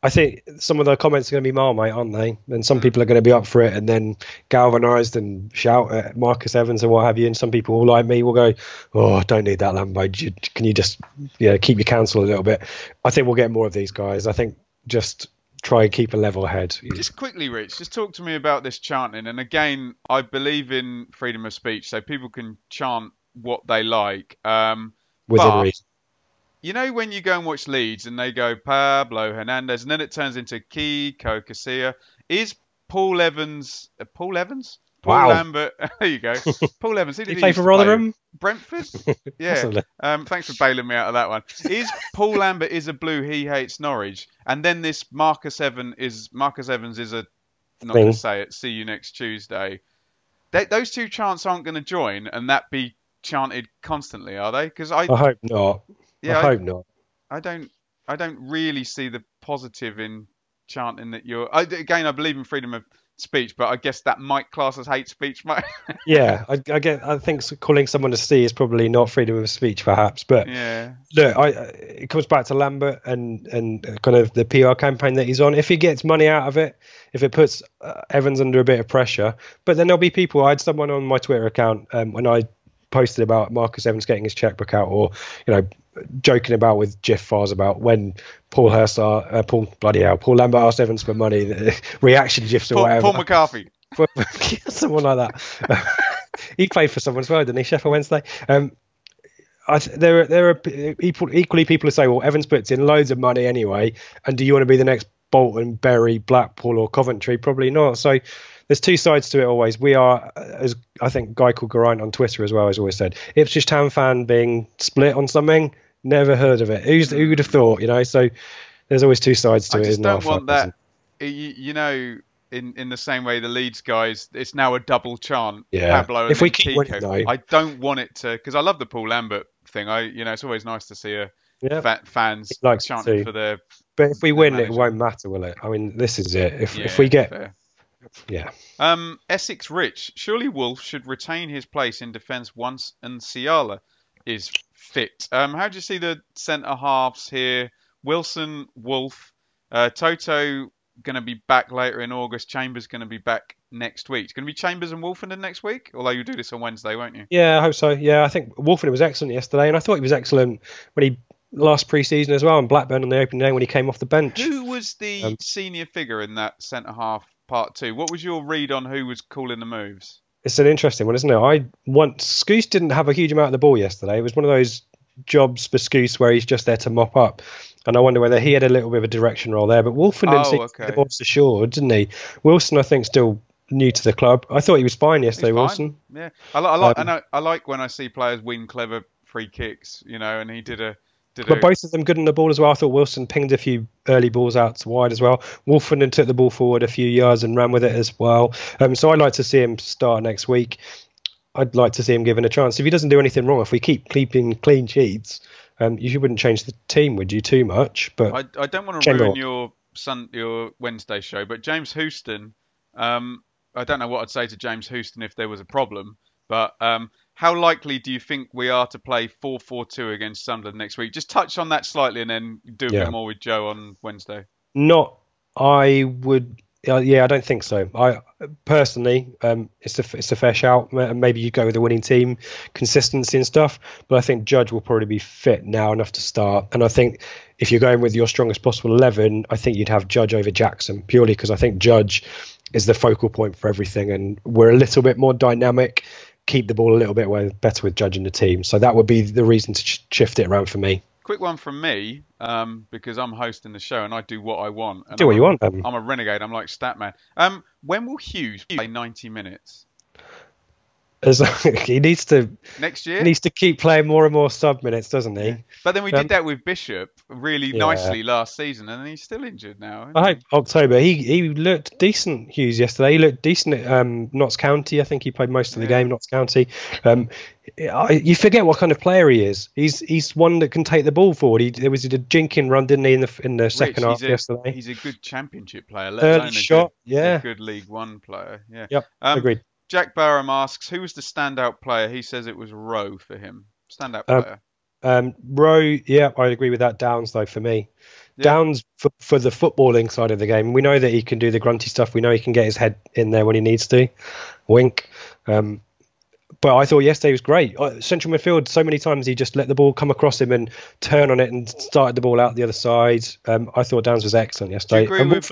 Speaker 2: I think some of the comments are going to be Marmite, aren't they? And some people are going to be up for it and then galvanised and shout at Marcus Evans and what have you. And some people like me will go, "Oh, I don't need that Lambo. You- Can you just, yeah, keep your counsel a little bit?" I think we'll get more of these guys. I think just try and keep a level head.
Speaker 1: Just quickly, Rich, just talk to me about this chanting. And again, I believe in freedom of speech, so people can chant what they like. Um,
Speaker 2: Within
Speaker 1: but-
Speaker 2: reason.
Speaker 1: You know when you go and watch Leeds and they go Pablo Hernandez and then it turns into Kiko Casilla. Is Paul Evans uh, Paul Evans? Paul
Speaker 2: Wow.
Speaker 1: Lambert. there you go. Paul Evans. Who
Speaker 2: Did
Speaker 1: did
Speaker 2: he play for
Speaker 1: to play
Speaker 2: Rotherham?
Speaker 1: Brentford. Yeah. Um, thanks for bailing me out of that one. Is Paul Lambert is a blue? He hates Norwich. And then this Marcus Evans is Marcus Evans is a not going to say it. See you next Tuesday. They, those two chants aren't going to join and that be chanted constantly, are they? Because I
Speaker 2: I hope not.
Speaker 1: Yeah
Speaker 2: I
Speaker 1: I-
Speaker 2: hope not.
Speaker 1: I don't I don't really see the positive in chanting that you're I, again I believe in freedom of speech but I guess that might class as hate speech might
Speaker 2: Yeah, I, I get. I think calling someone a C is probably not freedom of speech, perhaps. But
Speaker 1: yeah
Speaker 2: look, I, it comes back to Lambert and and kind of the PR campaign that he's on. If he gets money out of it, if it puts uh, Evans under a bit of pressure, but then there'll be people. I had someone on my Twitter account um, when I posted about Marcus Evans getting his checkbook out, or you know, joking about with Jeff Fars about when Paul Hurst, uh, Paul bloody hell, Paul Lambert asked Evans for money, the reaction gifs or
Speaker 1: Paul,
Speaker 2: whatever.
Speaker 1: Paul McCarthy
Speaker 2: someone like that. he played for someone as well, didn't he? Sheffield Wednesday. Um, I th- there are there are equal, equally people who say, well, Evans puts in loads of money anyway, and do you want to be the next Bolton, Bury, Blackpool, or Coventry? Probably not. So there's two sides to it always. We are, uh, as I think, guy called Geraint on Twitter as well has always said, Ipswich Town fan being split on something. Never heard of it. Who's who would have thought? You know. So there's always two sides to
Speaker 1: I
Speaker 2: it. I just
Speaker 1: don't want that you, you know in in the same way the Leeds guys it's now a double chant
Speaker 2: Yeah.
Speaker 1: Pablo and
Speaker 2: If we keep winning, though-
Speaker 1: I don't want it to because I love the Paul Lambert thing I you know it's always nice to see a
Speaker 2: Yeah.
Speaker 1: fa- fans
Speaker 2: He likes
Speaker 1: chanting for their
Speaker 2: But if we win, it won't matter, will it? I mean, this is it. If
Speaker 1: yeah,
Speaker 2: if we get,
Speaker 1: fair.
Speaker 2: yeah,
Speaker 1: Um, Essex Rich. Surely Wolf should retain his place in defence once and Ciala is fit. Um, how do you see the centre halves here? Wilson, Wolf, uh, Toto going to be back later in August. Chambers going to be back next week. It's going to be Chambers and Woolfenden next week. Although you do this on Wednesday, won't you?
Speaker 2: yeah, I hope so. Yeah, I think Wolfen was excellent yesterday, and I thought he was excellent when he last pre-season as well, and Blackburn on the opening day when he came off the bench.
Speaker 1: Who was the
Speaker 2: Um,
Speaker 1: senior figure in that centre half part two? What was your read on who was calling the moves?
Speaker 2: It's an interesting one, isn't it? I once Skuse didn't have a huge amount of the ball yesterday. It was one of those jobs for Skuse where he's just there to mop up. And I wonder whether he had a little bit of a direction role there. But Wolfen didn't
Speaker 1: Oh, okay.
Speaker 2: the ball's assured, didn't he? Wilson, I think, still new to the club. I thought he was fine yesterday,
Speaker 1: fine.
Speaker 2: Wilson.
Speaker 1: Yeah, I, li- I like.
Speaker 2: Um,
Speaker 1: I. I like when I see players win clever free kicks. You know, and he did a did
Speaker 2: But
Speaker 1: a.
Speaker 2: both of them good on the ball as well. I thought Wilson pinged a few early balls out wide as well. Woolfenden took the ball forward a few yards and ran with it as well. Um, so I'd like to see him start next week. I'd like to see him given a chance. If he doesn't do anything wrong, if we keep keeping clean sheets, um, you wouldn't change the team, would you, too much? But
Speaker 1: I, I don't want to ruin your sun your Wednesday show, but James Houston. Um, I don't know what I'd say to James Houston if there was a problem, but um, how likely do you think we are to play 4-4-2 against Sunderland next week? Just touch on that slightly and then do a
Speaker 2: Yeah.
Speaker 1: bit more with Joe on Wednesday.
Speaker 2: not. I would. Uh, yeah, I don't think so. I personally, um, it's a it's a fair shout. Maybe you go with a winning team, consistency and stuff. But I think Judge will probably be fit now enough to start. And I think if you're going with your strongest possible eleven, I think you'd have Judge over Jackson purely because I think Judge is the focal point for everything, and we're a little bit more dynamic. Keep the ball a little bit better with judging the team. So that would be the reason to sh- shift it around for me.
Speaker 1: Quick one from me, um, because I'm hosting the show and I do what I want. And
Speaker 2: Do what
Speaker 1: I'm
Speaker 2: you want, um.
Speaker 1: I'm a renegade. I'm like Statman. Um, when will Huws play 90 minutes
Speaker 2: As he needs to
Speaker 1: next year?
Speaker 2: he needs to keep playing more and more sub minutes, doesn't he?
Speaker 1: But then we
Speaker 2: Um,
Speaker 1: did that with Bishop really
Speaker 2: Yeah.
Speaker 1: nicely last season, and he's still injured now.
Speaker 2: I
Speaker 1: he?
Speaker 2: hope October. He he looked decent, Huws, yesterday. He looked decent at um, Notts County. I think he played most of the
Speaker 1: Yeah.
Speaker 2: game, Notts County. Um, I, you forget what kind of player he is. He's he's one that can take the ball forward. He, there was a jinking run, didn't he, in the in the second
Speaker 1: Rich,
Speaker 2: half
Speaker 1: he's a,
Speaker 2: yesterday?
Speaker 1: He's a good championship player. Let
Speaker 2: Early
Speaker 1: alone a
Speaker 2: shot,
Speaker 1: good,
Speaker 2: yeah.
Speaker 1: good League One player. Yeah.
Speaker 2: Yep,
Speaker 1: Um,
Speaker 2: agreed.
Speaker 1: Jack Barham asks, who was the standout player? He says it was Rowe for him. Standout
Speaker 2: Um,
Speaker 1: player.
Speaker 2: Um, Rowe, yeah, I agree with that. Downes though for me.
Speaker 1: Yeah.
Speaker 2: Downes for, for the footballing side of the game. We know that he can do the grunty stuff. We know he can get his head in there when he needs to. Wink. Um, but I thought yesterday was great. Uh, Central midfield, so many times he just let the ball come across him and turn on it and started the ball out the other side. Um, I thought Downes was excellent
Speaker 1: Do
Speaker 2: yesterday.
Speaker 1: you agree with?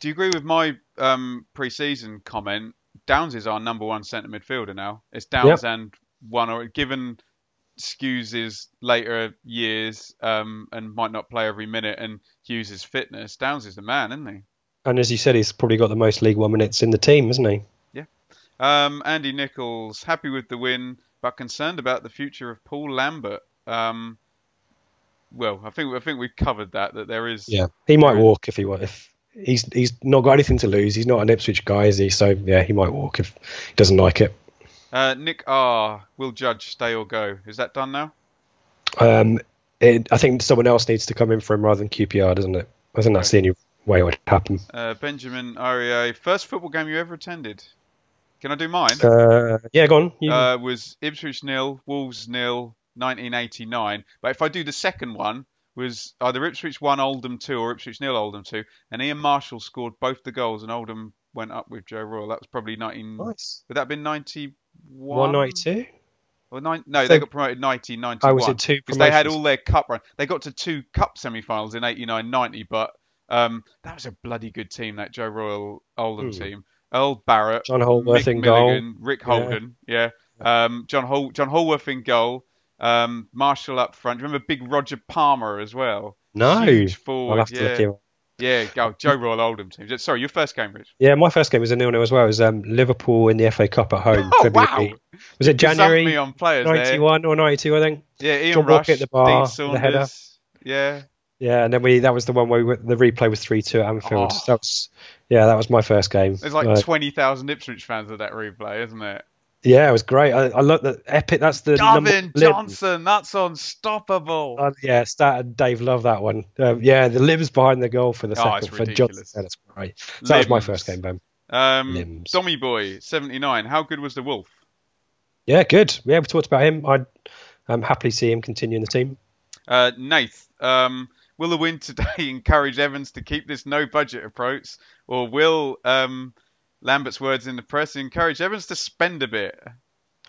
Speaker 1: Do you agree with my um, pre-season comment? Downes is our number one centre midfielder now. It's Downes and one, or given Huws' later years um, and might not play every minute, and Huws' fitness, Downes is the man, isn't he?
Speaker 2: and as you said, he's probably got the most League One minutes in the team, isn't he? Yeah.
Speaker 1: Um, Andy Nichols, happy with the win, but concerned about the future of Paul Lambert. Um, well, I think I think we've covered that. That there is.
Speaker 2: Yeah, he might walk if he wa- if he's he's not got anything to lose. He's not an Ipswich guy, is he? So yeah, he might walk if he doesn't like it.
Speaker 1: Uh, Nick R. Will Judge stay or go? Is that done now?
Speaker 2: Um, it, I think someone else needs to come in for him rather than QPR, doesn't it? I think that's the only way it would happen.
Speaker 1: Uh, Benjamin REA. First football game you ever attended? Can I do mine?
Speaker 2: Uh, yeah, go on. You,
Speaker 1: Uh, was Ipswich nil, Wolves nil, 1989. But if I do the second one, was either Ipswich one, Oldham two, or Ipswich nil, Oldham two, and Ian Marshall scored both the goals, and Oldham went up with Joe Royle. That was probably 19.
Speaker 2: nice.
Speaker 1: Would that have been 91?
Speaker 2: 192.
Speaker 1: Or nine, no,
Speaker 2: So-
Speaker 1: they got promoted 1991.
Speaker 2: Oh, was it two
Speaker 1: Because they had all their cup run. They got to two cup semi-finals in 89-90, but um, that was a bloody good team, that Joe Royle Oldham
Speaker 2: Hmm.
Speaker 1: team. Earl Barrett,
Speaker 2: Jon Hallworth
Speaker 1: Mick
Speaker 2: in goal.
Speaker 1: Milligan, Rick
Speaker 2: Yeah.
Speaker 1: Yeah. Um, John Hol- Jon Hallworth in goal. Um, Marshall up front. Remember big Roger Palmer as well?
Speaker 2: No,
Speaker 1: Huge forward. yeah. Yeah, go, Joe Royle Oldham team. Sorry, your first game, Rich.
Speaker 2: Yeah, my first game was a nil-nil as well. It was um, Liverpool in the FA Cup at home.
Speaker 1: Oh wow!
Speaker 2: Was it January
Speaker 1: me on players there.
Speaker 2: 91 or 92? I think.
Speaker 1: Yeah, Ian
Speaker 2: John
Speaker 1: Rush,
Speaker 2: at the bar,
Speaker 1: Dean
Speaker 2: the header.
Speaker 1: Yeah.
Speaker 2: Yeah, and then we that was the one where we, the replay was three two at Anfield.
Speaker 1: Oh.
Speaker 2: That was yeah, that was my first game.
Speaker 1: There's like
Speaker 2: Uh,
Speaker 1: 20,000 Ipswich fans of that replay, isn't it?
Speaker 2: Yeah, it was great. I, I love that epic. That's the
Speaker 1: Gavin Johnson, that's unstoppable.
Speaker 2: Uh, yeah, Stat and Dave love that one. Um, yeah, the limbs behind the goal for the
Speaker 1: Oh,
Speaker 2: second for Johnson. Yeah, that's great. So that was my first game, Ben.
Speaker 1: um,
Speaker 2: Limbs.
Speaker 1: Dommy Boy, 79. How good was the Wolf?
Speaker 2: Yeah, good. Yeah, we talked about him. I'd um, happily see him continue in the team.
Speaker 1: Uh, Nath, um, will the win today encourage Evans to keep this no budget approach, or will um, Lambert's words in the press encourage Evans to spend a bit?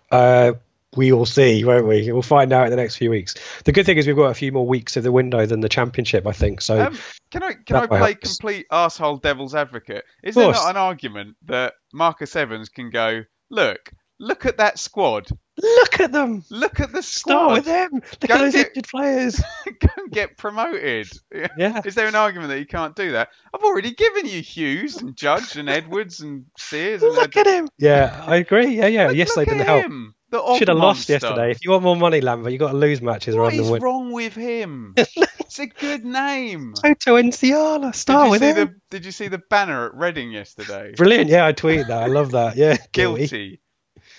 Speaker 2: Uh, we will see, won't we? We'll find out in the next few weeks. The good thing is we've got a few more weeks of the window than the championship, I think. So
Speaker 1: Um, can I can I play
Speaker 2: help us.
Speaker 1: complete asshole devil's advocate? Is there not an argument that Marcus Evans can go, look, look at that squad.
Speaker 2: Look at them.
Speaker 1: Look at the squad.
Speaker 2: Start with them. Look
Speaker 1: Go
Speaker 2: at those
Speaker 1: get-
Speaker 2: injured players.
Speaker 1: Go and get promoted.
Speaker 2: Yeah.
Speaker 1: Is there an argument that you can't do that? I've already given you Huws and Judge and Edwards and Sears. And
Speaker 2: Look at him. Yeah, I agree. Yeah, yeah.
Speaker 1: Look-
Speaker 2: yesterday
Speaker 1: look
Speaker 2: didn't
Speaker 1: at
Speaker 2: help.
Speaker 1: him, The
Speaker 2: Should have lost yesterday. If you want more money, Lambert, you got to lose matches
Speaker 1: What
Speaker 2: rather than win.
Speaker 1: What is wrong with him? it's a good name.
Speaker 2: Toto Nsiala.
Speaker 1: Did
Speaker 2: Start with
Speaker 1: see
Speaker 2: him.
Speaker 1: the Did you see the banner at Reading yesterday?
Speaker 2: Brilliant. Yeah, I tweeted that. I love that. Yeah.
Speaker 1: Guilty.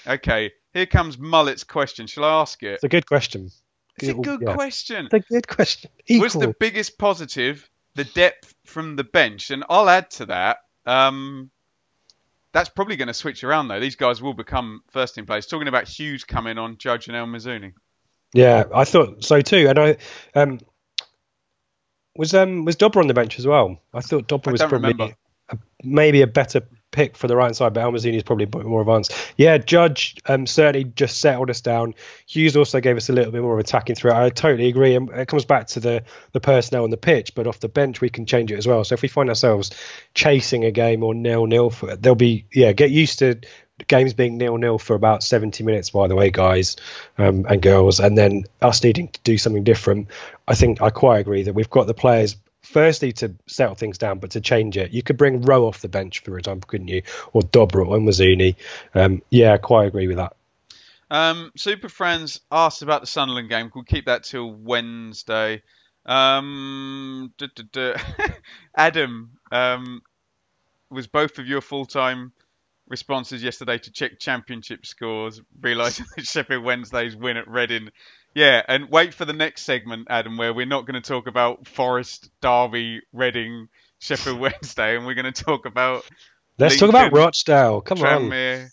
Speaker 1: Okay, here comes Mullet's question. Shall I ask it?
Speaker 2: It's a good question.
Speaker 1: It's a good
Speaker 2: yeah.
Speaker 1: question.
Speaker 2: It's a good question. Equal.
Speaker 1: Was the biggest positive the depth from the bench? And I'll add to that. Um, that's probably going to switch around though. These guys will become first team players. Talking about Huws coming on, Judge and El Mizouni.
Speaker 2: Yeah, I thought so too. And I um was um was Dobra on the bench as well. I thought Dobra
Speaker 1: I
Speaker 2: was probably a, maybe a better pick for the right side, but El Mizouni is probably more advanced. Yeah, Judge um, certainly just settled us down. Huws also gave us a little bit more of attacking threat. I totally agree. And it comes back to the the personnel on the pitch, but off the bench we can change it as well. So if we find ourselves chasing a game or nil nil, for there'll be yeah get used to games being nil nil for about 70 minutes. By the way, guys um, and girls, and then us needing to do something different. I think I quite agree that we've got the players firstly to settle things down, but to change it. You could bring Rowe off the bench, for example, couldn't you? Or Dobra or Mizouni. Um, yeah, I quite agree with that.
Speaker 1: Um, Super Friends asked about the Sunderland game. We'll keep that till Wednesday. Um, duh, duh, duh. Adam, um, was both of your full-time responses yesterday to check championship scores, realising that Sheffield Wednesday's win at Reading. Yeah, and wait for the next segment, Adam, where we're not going to talk about Forest, Derby, Reading, Sheffield Wednesday, and we're going to talk about
Speaker 2: Let's talk about
Speaker 1: Lincoln,
Speaker 2: Rochdale. Come on.
Speaker 1: Tranmere,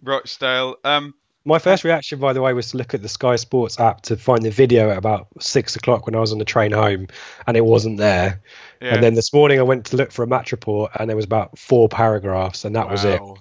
Speaker 1: Rochdale. Um,
Speaker 2: My first reaction, by the way, was to look at the Sky Sports app to find the video at about six o'clock when I was on the train home, and it wasn't there.
Speaker 1: yeah.
Speaker 2: And then this morning I went to look for a match report, and there was about four paragraphs, and that was it.
Speaker 1: Wow.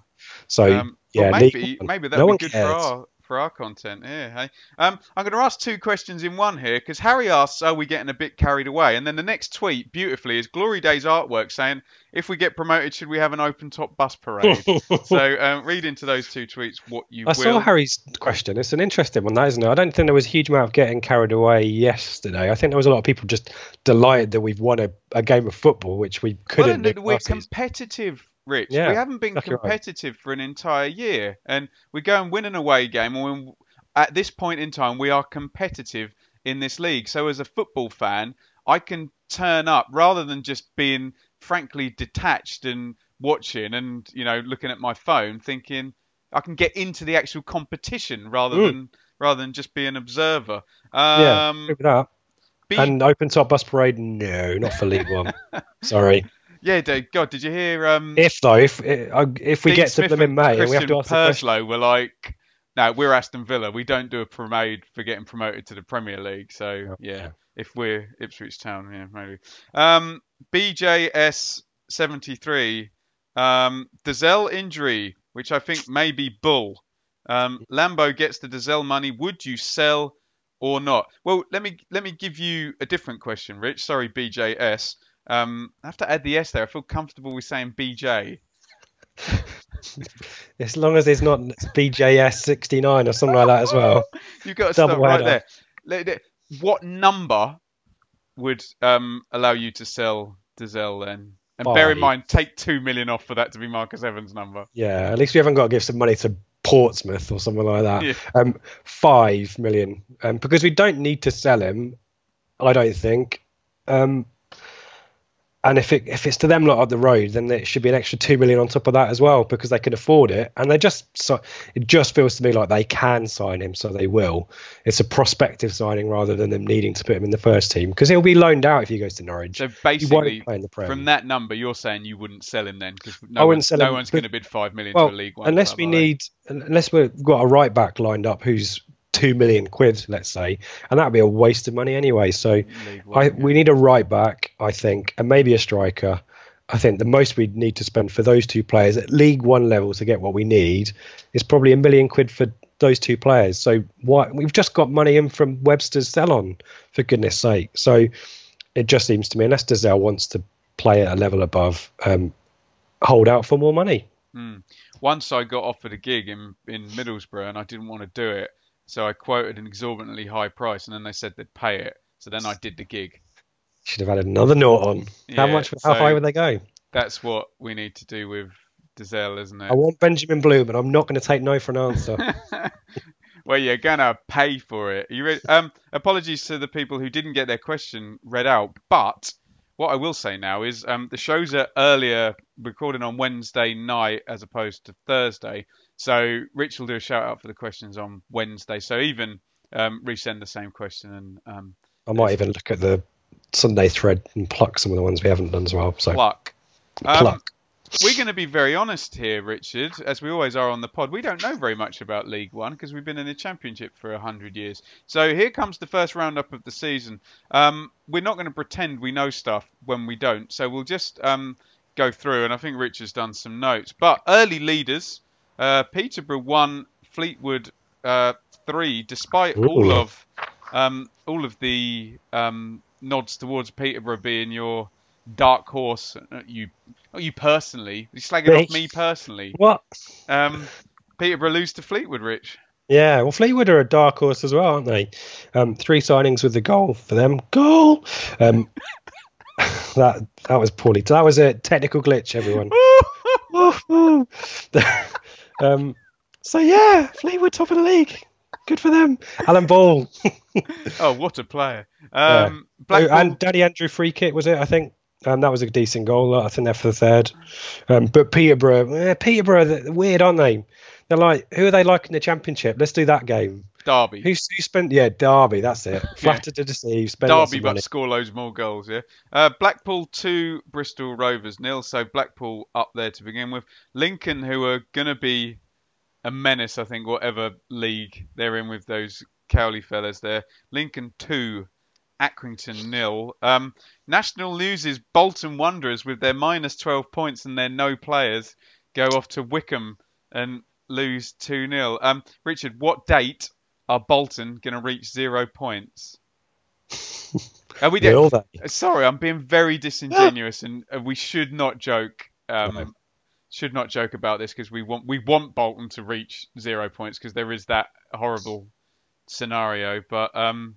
Speaker 2: So
Speaker 1: Um,
Speaker 2: yeah,
Speaker 1: maybe maybe that'd
Speaker 2: one
Speaker 1: be good
Speaker 2: cares.
Speaker 1: for our for our content. Yeah. Hey. Um, I'm going to ask two questions in one here because Harry asks, "Are we getting a bit carried away?" And then the next tweet, beautifully, is Glory Days artwork saying, "If we get promoted, should we have an open top bus parade?" so um, read into those two tweets what you
Speaker 2: I
Speaker 1: will.
Speaker 2: saw Harry's question. It's an interesting one, that isn't it? I don't think there was a huge amount of getting carried away yesterday. I think there was a lot of people just delighted that we've won a, a game of football, which we couldn't do.
Speaker 1: we're competitive. Rich,
Speaker 2: Yeah,
Speaker 1: we haven't been
Speaker 2: exactly right.
Speaker 1: competitive for an entire year, and we go and win an away game. And when, at this point in time, we are competitive in this league. So, as a football fan, I can turn up rather than just being, frankly, detached and watching and you know looking at my phone, thinking I can get into the actual competition rather
Speaker 2: Mm.
Speaker 1: than rather than just be an observer.
Speaker 2: yeah,
Speaker 1: Um,
Speaker 2: agree with that.
Speaker 1: B-
Speaker 2: And open top bus parade? No, not for League One. Sorry.
Speaker 1: Yeah, Dave, God, did you hear? Um,
Speaker 2: If though, if if we
Speaker 1: Dean
Speaker 2: get to them in May, and we have to ask the
Speaker 1: Perslow were like, no, we're Aston Villa. We don't do a parade for getting promoted to the Premier League. So yeah,
Speaker 2: yeah.
Speaker 1: if we're Ipswich Town, yeah, maybe. Um, BJS seventy three, um, Dozzell injury, which I think may be bull. Um, Lambo gets the Dozzell money. Would you sell or not? Well, let me let me give you a different question, Rich. Sorry, BJS. Um, I have to add the S there. I feel comfortable with saying BJ.
Speaker 2: as long as it's not BJS sixty nine or something like that as well.
Speaker 1: You've got to
Speaker 2: Double
Speaker 1: stop right there. What number would um, allow you to sell Dozzell then? And bear in mind, take two million off for that to be Marcus Evans' number.
Speaker 2: Yeah, at least we haven't got to give some money to Portsmouth or something like that.
Speaker 1: Yeah.
Speaker 2: Um, five million, um, because we don't need to sell him. I don't think. Um, and if it if it's to them lot up the road, then it should be an extra two million on top of that as well because they can afford it. And they just so it just feels to me like they can sign him, so they will. It's a prospective signing rather than them needing to put him in the first team because he'll be loaned out if he goes to Norwich.
Speaker 1: So basically, from that number, you're saying you wouldn't sell him then because no, one's, no
Speaker 2: him,
Speaker 1: one's going to bid five million
Speaker 2: well,
Speaker 1: to a League One.
Speaker 2: unless we need, unless we've got a right back lined up who's two million quid, let's say, and that'd be a waste of money anyway. So
Speaker 1: One,
Speaker 2: I,
Speaker 1: yeah.
Speaker 2: we need a right back, I think, and maybe a striker. I think the most we'd need to spend for those two players at League One level to get what we need is probably a million quid for those two players. So why we've just got money in from Webster's sell on, for goodness sake. So it just seems to me, unless Dozzell wants to play at a level above, um, hold out for more money.
Speaker 1: Once I got offered a gig in in Middlesbrough and I didn't want to do it, So I quoted an exorbitantly high price, and then they said they'd pay it. So then I did the gig.
Speaker 2: Should have had another note on. how much? How
Speaker 1: so-
Speaker 2: high would they go?
Speaker 1: That's what we need to do with Dozzell, isn't it?
Speaker 2: I want Benjamin Bloom, and I'm not going to take no for an answer.
Speaker 1: well, you're gonna pay for it. You ready? Um, apologies to the people who didn't get their question read out, but what I will say now is um, the shows are earlier recording on Wednesday night as opposed to Thursday. So Rich will do a shout out for the questions on Wednesday. So even um, resend the same question and um,
Speaker 2: I might even look at the Sunday thread and pluck some of the ones we haven't done as well. So
Speaker 1: pluck. Um,
Speaker 2: pluck.
Speaker 1: We're going to be very honest here, Richard, as we always are on the pod. We don't know very much about League One because we've been in the Championship for 100 years. So here comes the first roundup of the season. Um, we're not going to pretend we know stuff when we don't. So we'll just um, go through, and I think Richard's done some notes. But early leaders uh, Peterborough 1, Fleetwood uh, 3, despite all of um, all of the um, nods towards Peterborough being your dark horse. uh, You, not you personally, you slagging
Speaker 2: Me?
Speaker 1: off me personally.
Speaker 2: What?
Speaker 1: Um, Peterborough lose to Fleetwood, Rich.
Speaker 2: Yeah, well, Fleetwood are a dark horse as well, aren't they? Um, three signings with the goal for them. Goal. Um, that that was poorly. That was a technical glitch, everyone. um, so yeah, Fleetwood top of the league. Good for them. Alan Ball.
Speaker 1: Oh, what a player! Um,
Speaker 2: Oh,
Speaker 1: Blackpool,
Speaker 2: and Daddy Andrew free kick was it? I think um, that was a decent goal. I think they're for the third. Um, but Peterborough, eh, Peterborough, they're weird, aren't they? They're like, who are they like in the championship? Let's do that game.
Speaker 1: Derby.
Speaker 2: Who, who spent? Yeah, Derby. That's it. Flattered to deceive. Spend lots
Speaker 1: Derby, but
Speaker 2: money.
Speaker 1: score loads more goals. Yeah. Uh, Blackpool two, Bristol Rovers nil. So Blackpool up there to begin with. Lincoln, who are gonna be a menace, I think, whatever league they're in with those Cowley fellas there. Lincoln two, Accrington nil. Um, national is Bolton Wanderers with their minus 12 points and their no players go off to Wycombe and lose 2 0. Um, Richard, what date are Bolton going to reach zero points? Are we do- Sorry, I'm being very disingenuous, and uh, we should not joke. Um. Should not joke about this because we want we want Bolton to reach zero points because there is that horrible scenario. But um,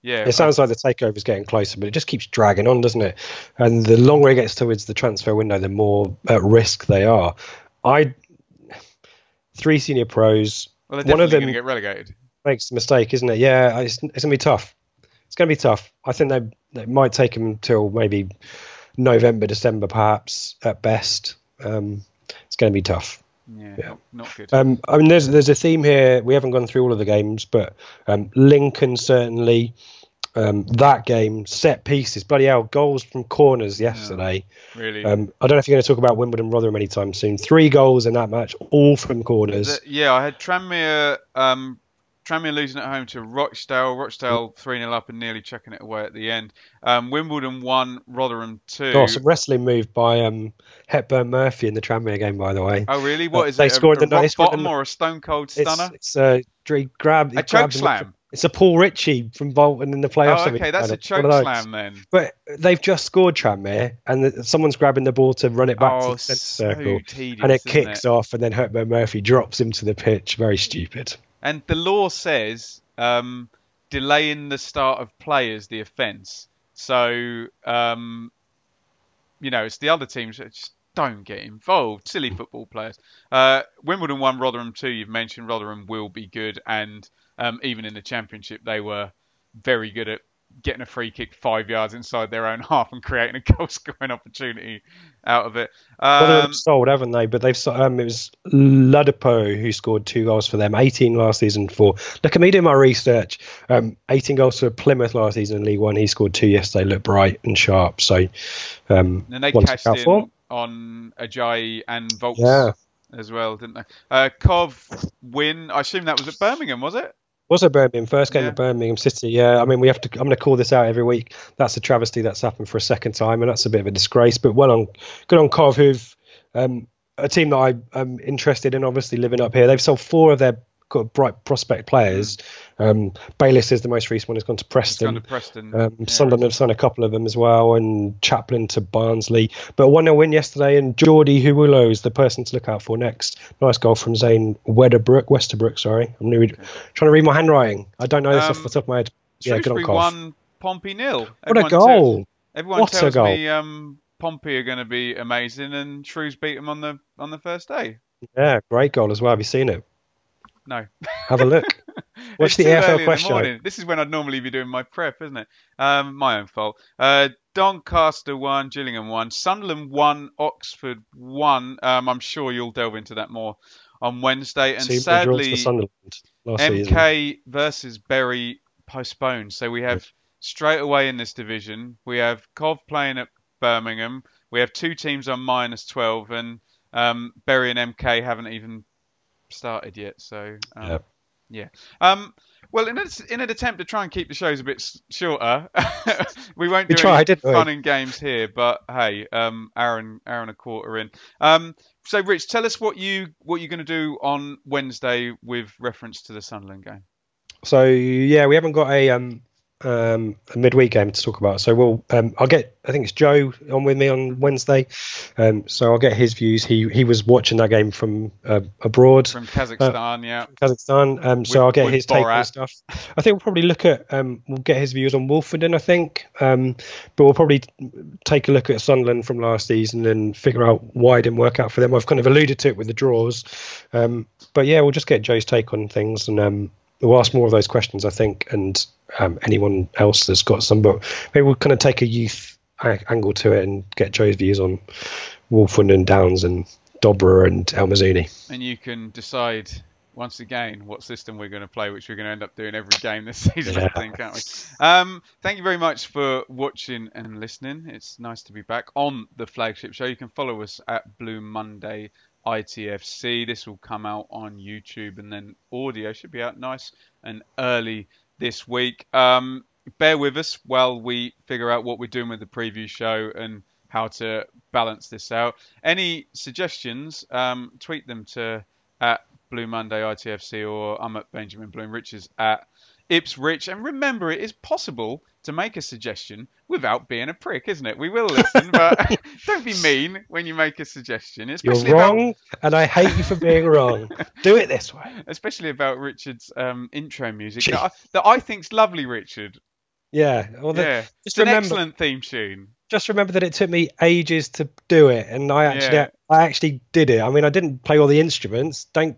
Speaker 1: yeah,
Speaker 2: It sounds like the takeover is getting closer, but it just keeps dragging on, doesn't it? And the longer it gets towards the transfer window, the more at risk they are. I three senior pros.
Speaker 1: well, they're
Speaker 2: one of them
Speaker 1: going to get relegated.
Speaker 2: Makes a mistake, isn't it? Yeah, it's, it's gonna be tough. It's gonna be tough. I think they it might take them till maybe November, December, perhaps at best. Um, it's gonna be tough.
Speaker 1: Yeah,
Speaker 2: Yeah.
Speaker 1: Not, not good.
Speaker 2: Um, I mean, there's there's a theme here. We haven't gone through all of the games, but um, Lincoln certainly. Um, that game, set pieces, bloody hell, goals from corners yesterday.
Speaker 1: really.
Speaker 2: Um, I don't know if you're going to talk about Wimbledon Rotherham anytime soon. Three goals in that match, all from corners.
Speaker 1: The- yeah, I had Tranmere, um, Tranmere losing at home to Rochdale. Rochdale 3 0 up and nearly chucking it away at the end. Um, Wimbledon 1, Rotherham 2.
Speaker 2: Oh, some wrestling move by um, Hepburn Murphy in the Tranmere game, by the way.
Speaker 1: Oh, really? What
Speaker 2: Uh,
Speaker 1: is
Speaker 2: they
Speaker 1: it?
Speaker 2: scored
Speaker 1: a,
Speaker 2: the-
Speaker 1: a rock
Speaker 2: they scored the-
Speaker 1: bottom or a stone cold stunner?
Speaker 2: it's a he grab,
Speaker 1: A choke slam.
Speaker 2: It's a Paul Ritchie from Bolton in the playoffs.
Speaker 1: Oh, okay, that's a choke
Speaker 2: One of those.
Speaker 1: slam then.
Speaker 2: But they've just scored Tranmere, and the, someone's grabbing the ball to run it back to
Speaker 1: Oh,
Speaker 2: the centre
Speaker 1: so
Speaker 2: circle,
Speaker 1: tedious,
Speaker 2: and it kicks
Speaker 1: it?
Speaker 2: off, and then Hepburn Murphy drops him to the pitch. Very stupid.
Speaker 1: And the law says um, delaying the start of play is the offence. So, um, you know, it's the other teams that just don't get involved. Silly football players. Uh, Wimbledon 1, Rotherham 2, you've mentioned Rotherham will be good. And um, even in the Championship, they were very good at getting a free kick five yards inside their own half and creating a goal scoring opportunity out of it.
Speaker 2: Well,
Speaker 1: Um,
Speaker 2: they've sold, haven't they? But they've um, it was Ladapo who scored two goals for them, 18 last season for. Look at me doing my research. Um, 18 goals for Plymouth last season in League One. He scored two yesterday. Looked bright and sharp. So, um,
Speaker 1: And they cashed in
Speaker 2: for.
Speaker 1: on Ajayi and Vaulks
Speaker 2: Yeah.
Speaker 1: as well, didn't they? Uh, Cov win. I assume that was at Birmingham, was it?
Speaker 2: Was it Birmingham first game
Speaker 1: Yeah.
Speaker 2: at Birmingham City? Yeah, I mean we have to. I'm going to call this out every week. That's a travesty that's happened for a second time, and that's a bit of a disgrace. But well on, good on Cov, who've um, a team that I, am interested in, obviously living up here. They've sold four of their bright prospect players. Um, Bayliss is the most recent one. Has gone to Preston.
Speaker 1: gone to Preston.
Speaker 2: Um,
Speaker 1: Yeah,
Speaker 2: Sunderland have signed a couple of them as well, and Chaplin to Barnsley. But one 0 win yesterday, and Geordie Huulo is the person to look out for next. Nice goal from Zane Westerbrook. Westerbrook, sorry, I'm read, trying to read my handwriting. I don't know this off
Speaker 1: Um,
Speaker 2: the top of my head. Yeah, good on
Speaker 1: Shrewsbury won Pompey nil.
Speaker 2: What a goal!
Speaker 1: Tells, everyone
Speaker 2: What a
Speaker 1: tells
Speaker 2: goal.
Speaker 1: me um, Pompey are going to be amazing, and Shrews beat them on the on the first day.
Speaker 2: Yeah, great goal as well. Have you seen it?
Speaker 1: No.
Speaker 2: Have a look. Watch
Speaker 1: It's
Speaker 2: the AFL
Speaker 1: in the morning. This is when I'd normally be doing my prep, isn't it? Um, my own fault. Uh, Doncaster won, Gillingham won, Sunderland won, Oxford won. Um, I'm sure you'll delve into that more on Wednesday. And sadly,
Speaker 2: last season.
Speaker 1: MK versus Bury postponed. So we have straight away in this division, we have Cov playing at Birmingham. We have two teams on minus 12, and um, Bury and MK haven't even started yet. So um,
Speaker 2: Yep.
Speaker 1: Yeah. Um, well, in, a, in an attempt to try and keep the shows a bit shorter, we won't do
Speaker 2: We tried,
Speaker 1: any
Speaker 2: we?
Speaker 1: fun and games here. But hey, um, Aaron, Aaron, a quarter in. Um, so Rich, tell us what you what you're going to do on Wednesday with reference to the Sunderland game.
Speaker 2: So yeah, we haven't got a um um a midweek game to talk about. So we'll um I'll get I think it's Joe on with me on Wednesday. Um so I'll get his views. He he was watching that game from uh, abroad.
Speaker 1: from Kazakhstan. yeah,
Speaker 2: Kazakhstan. Um, so
Speaker 1: With-
Speaker 2: I'll get his take on stuff. I think we'll probably look at um, we'll get his views on Woolfenden. I think, um, but we'll probably take a look at Sunderland from last season and figure out why it didn't work out for them. I've kind of alluded to it with the draws, um, but yeah, we'll just get Joe's take on things and um, we'll ask more of those questions. I think, and um, anyone else that's got some, but maybe we'll kind of take a youth angle to it and get Joe's views on Woolfenden, Downes, and Dobra and El Mizouni.
Speaker 1: and you can decide once again what system we're going to play, which we're going to end up doing every game this season,
Speaker 2: Yeah.
Speaker 1: I think, aren't we? Um, thank you very much for watching and listening. It's nice to be back on the flagship show. You can follow us at Blue Monday ITFC. This will come out on YouTube, and then audio should be out nice and early this week. Um, bear with us while we figure out what we're doing with the preview show and how to balance this out. Any suggestions? Um, tweet them to at Blue Monday ITFC or I'm at Benjamin Bloom. Rich is at Ips Rich. And remember, it is possible to make a suggestion without being a prick, isn't it? We will listen, but don't be mean when you make a suggestion.
Speaker 2: You're
Speaker 1: Especially about-
Speaker 2: wrong, and I hate you for being wrong. Do it this way.
Speaker 1: especially about Richard's um, intro music that I, that I think's lovely, Richard.
Speaker 2: Yeah. Well, the,
Speaker 1: yeah,
Speaker 2: just
Speaker 1: it's an
Speaker 2: remember-
Speaker 1: excellent theme tune.
Speaker 2: just remember that it took me ages to do it, and I actually,
Speaker 1: Yeah.
Speaker 2: I actually did it. I mean, I didn't play all the instruments. Don't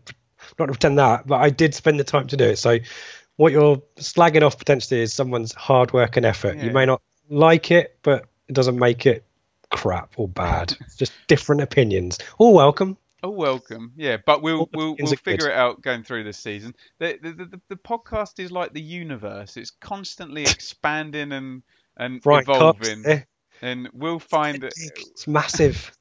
Speaker 2: not to pretend that, but I did spend the time to do it. So, what you're slagging off potentially is someone's hard work and effort.
Speaker 1: Yeah.
Speaker 2: You may not like it, but it doesn't make it crap or bad. It's just different opinions. All welcome.
Speaker 1: Oh, welcome. Yeah, but we'll we'll, we'll figure it out going through this season. The the, the the podcast is like the universe. It's constantly expanding and and evolving. And we'll find it.
Speaker 2: It's massive.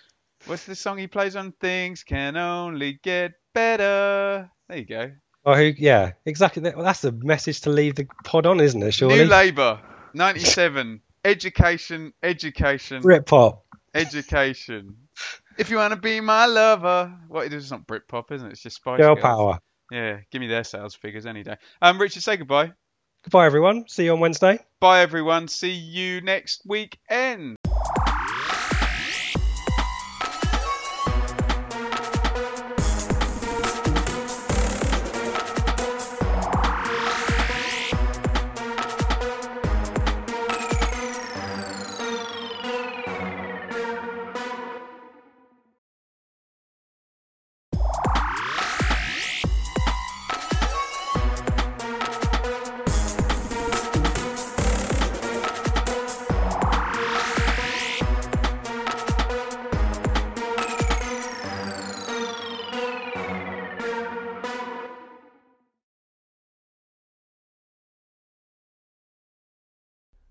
Speaker 1: what's the song he plays on? Things can only get better. There you go.
Speaker 2: Oh, who, yeah, exactly. That- Well, that's the message to leave the pod on, isn't it? Surely.
Speaker 1: New Labour, '97. Education, education,
Speaker 2: Britpop.
Speaker 1: education. If you want to be my lover, what it is, it's not Britpop, isn't it? It's just Spice
Speaker 2: Girl
Speaker 1: Girls.
Speaker 2: power.
Speaker 1: Yeah, give me their sales figures any day. Um, Richard, say goodbye.
Speaker 2: Goodbye, everyone. See you on Wednesday.
Speaker 1: Bye, everyone. See you next weekend.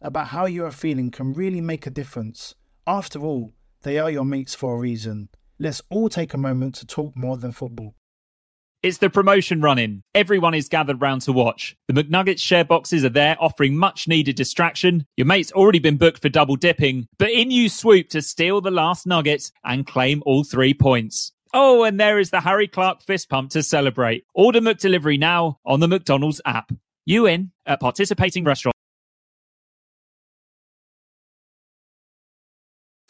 Speaker 4: about how you are feeling can really make a difference. After all, they are your mates for a reason. Let's all take a moment to talk more than football.
Speaker 3: It's the promotion running. Everyone is gathered round to watch. The McNuggets share boxes are there offering much needed distraction. Your mate's already been booked for double dipping, but in you swoop to steal the last nugget and claim all three points. Oh, and there is the Harry Clark fist pump to celebrate. Order McDelivery now on the McDonald's app. You in at participating restaurants.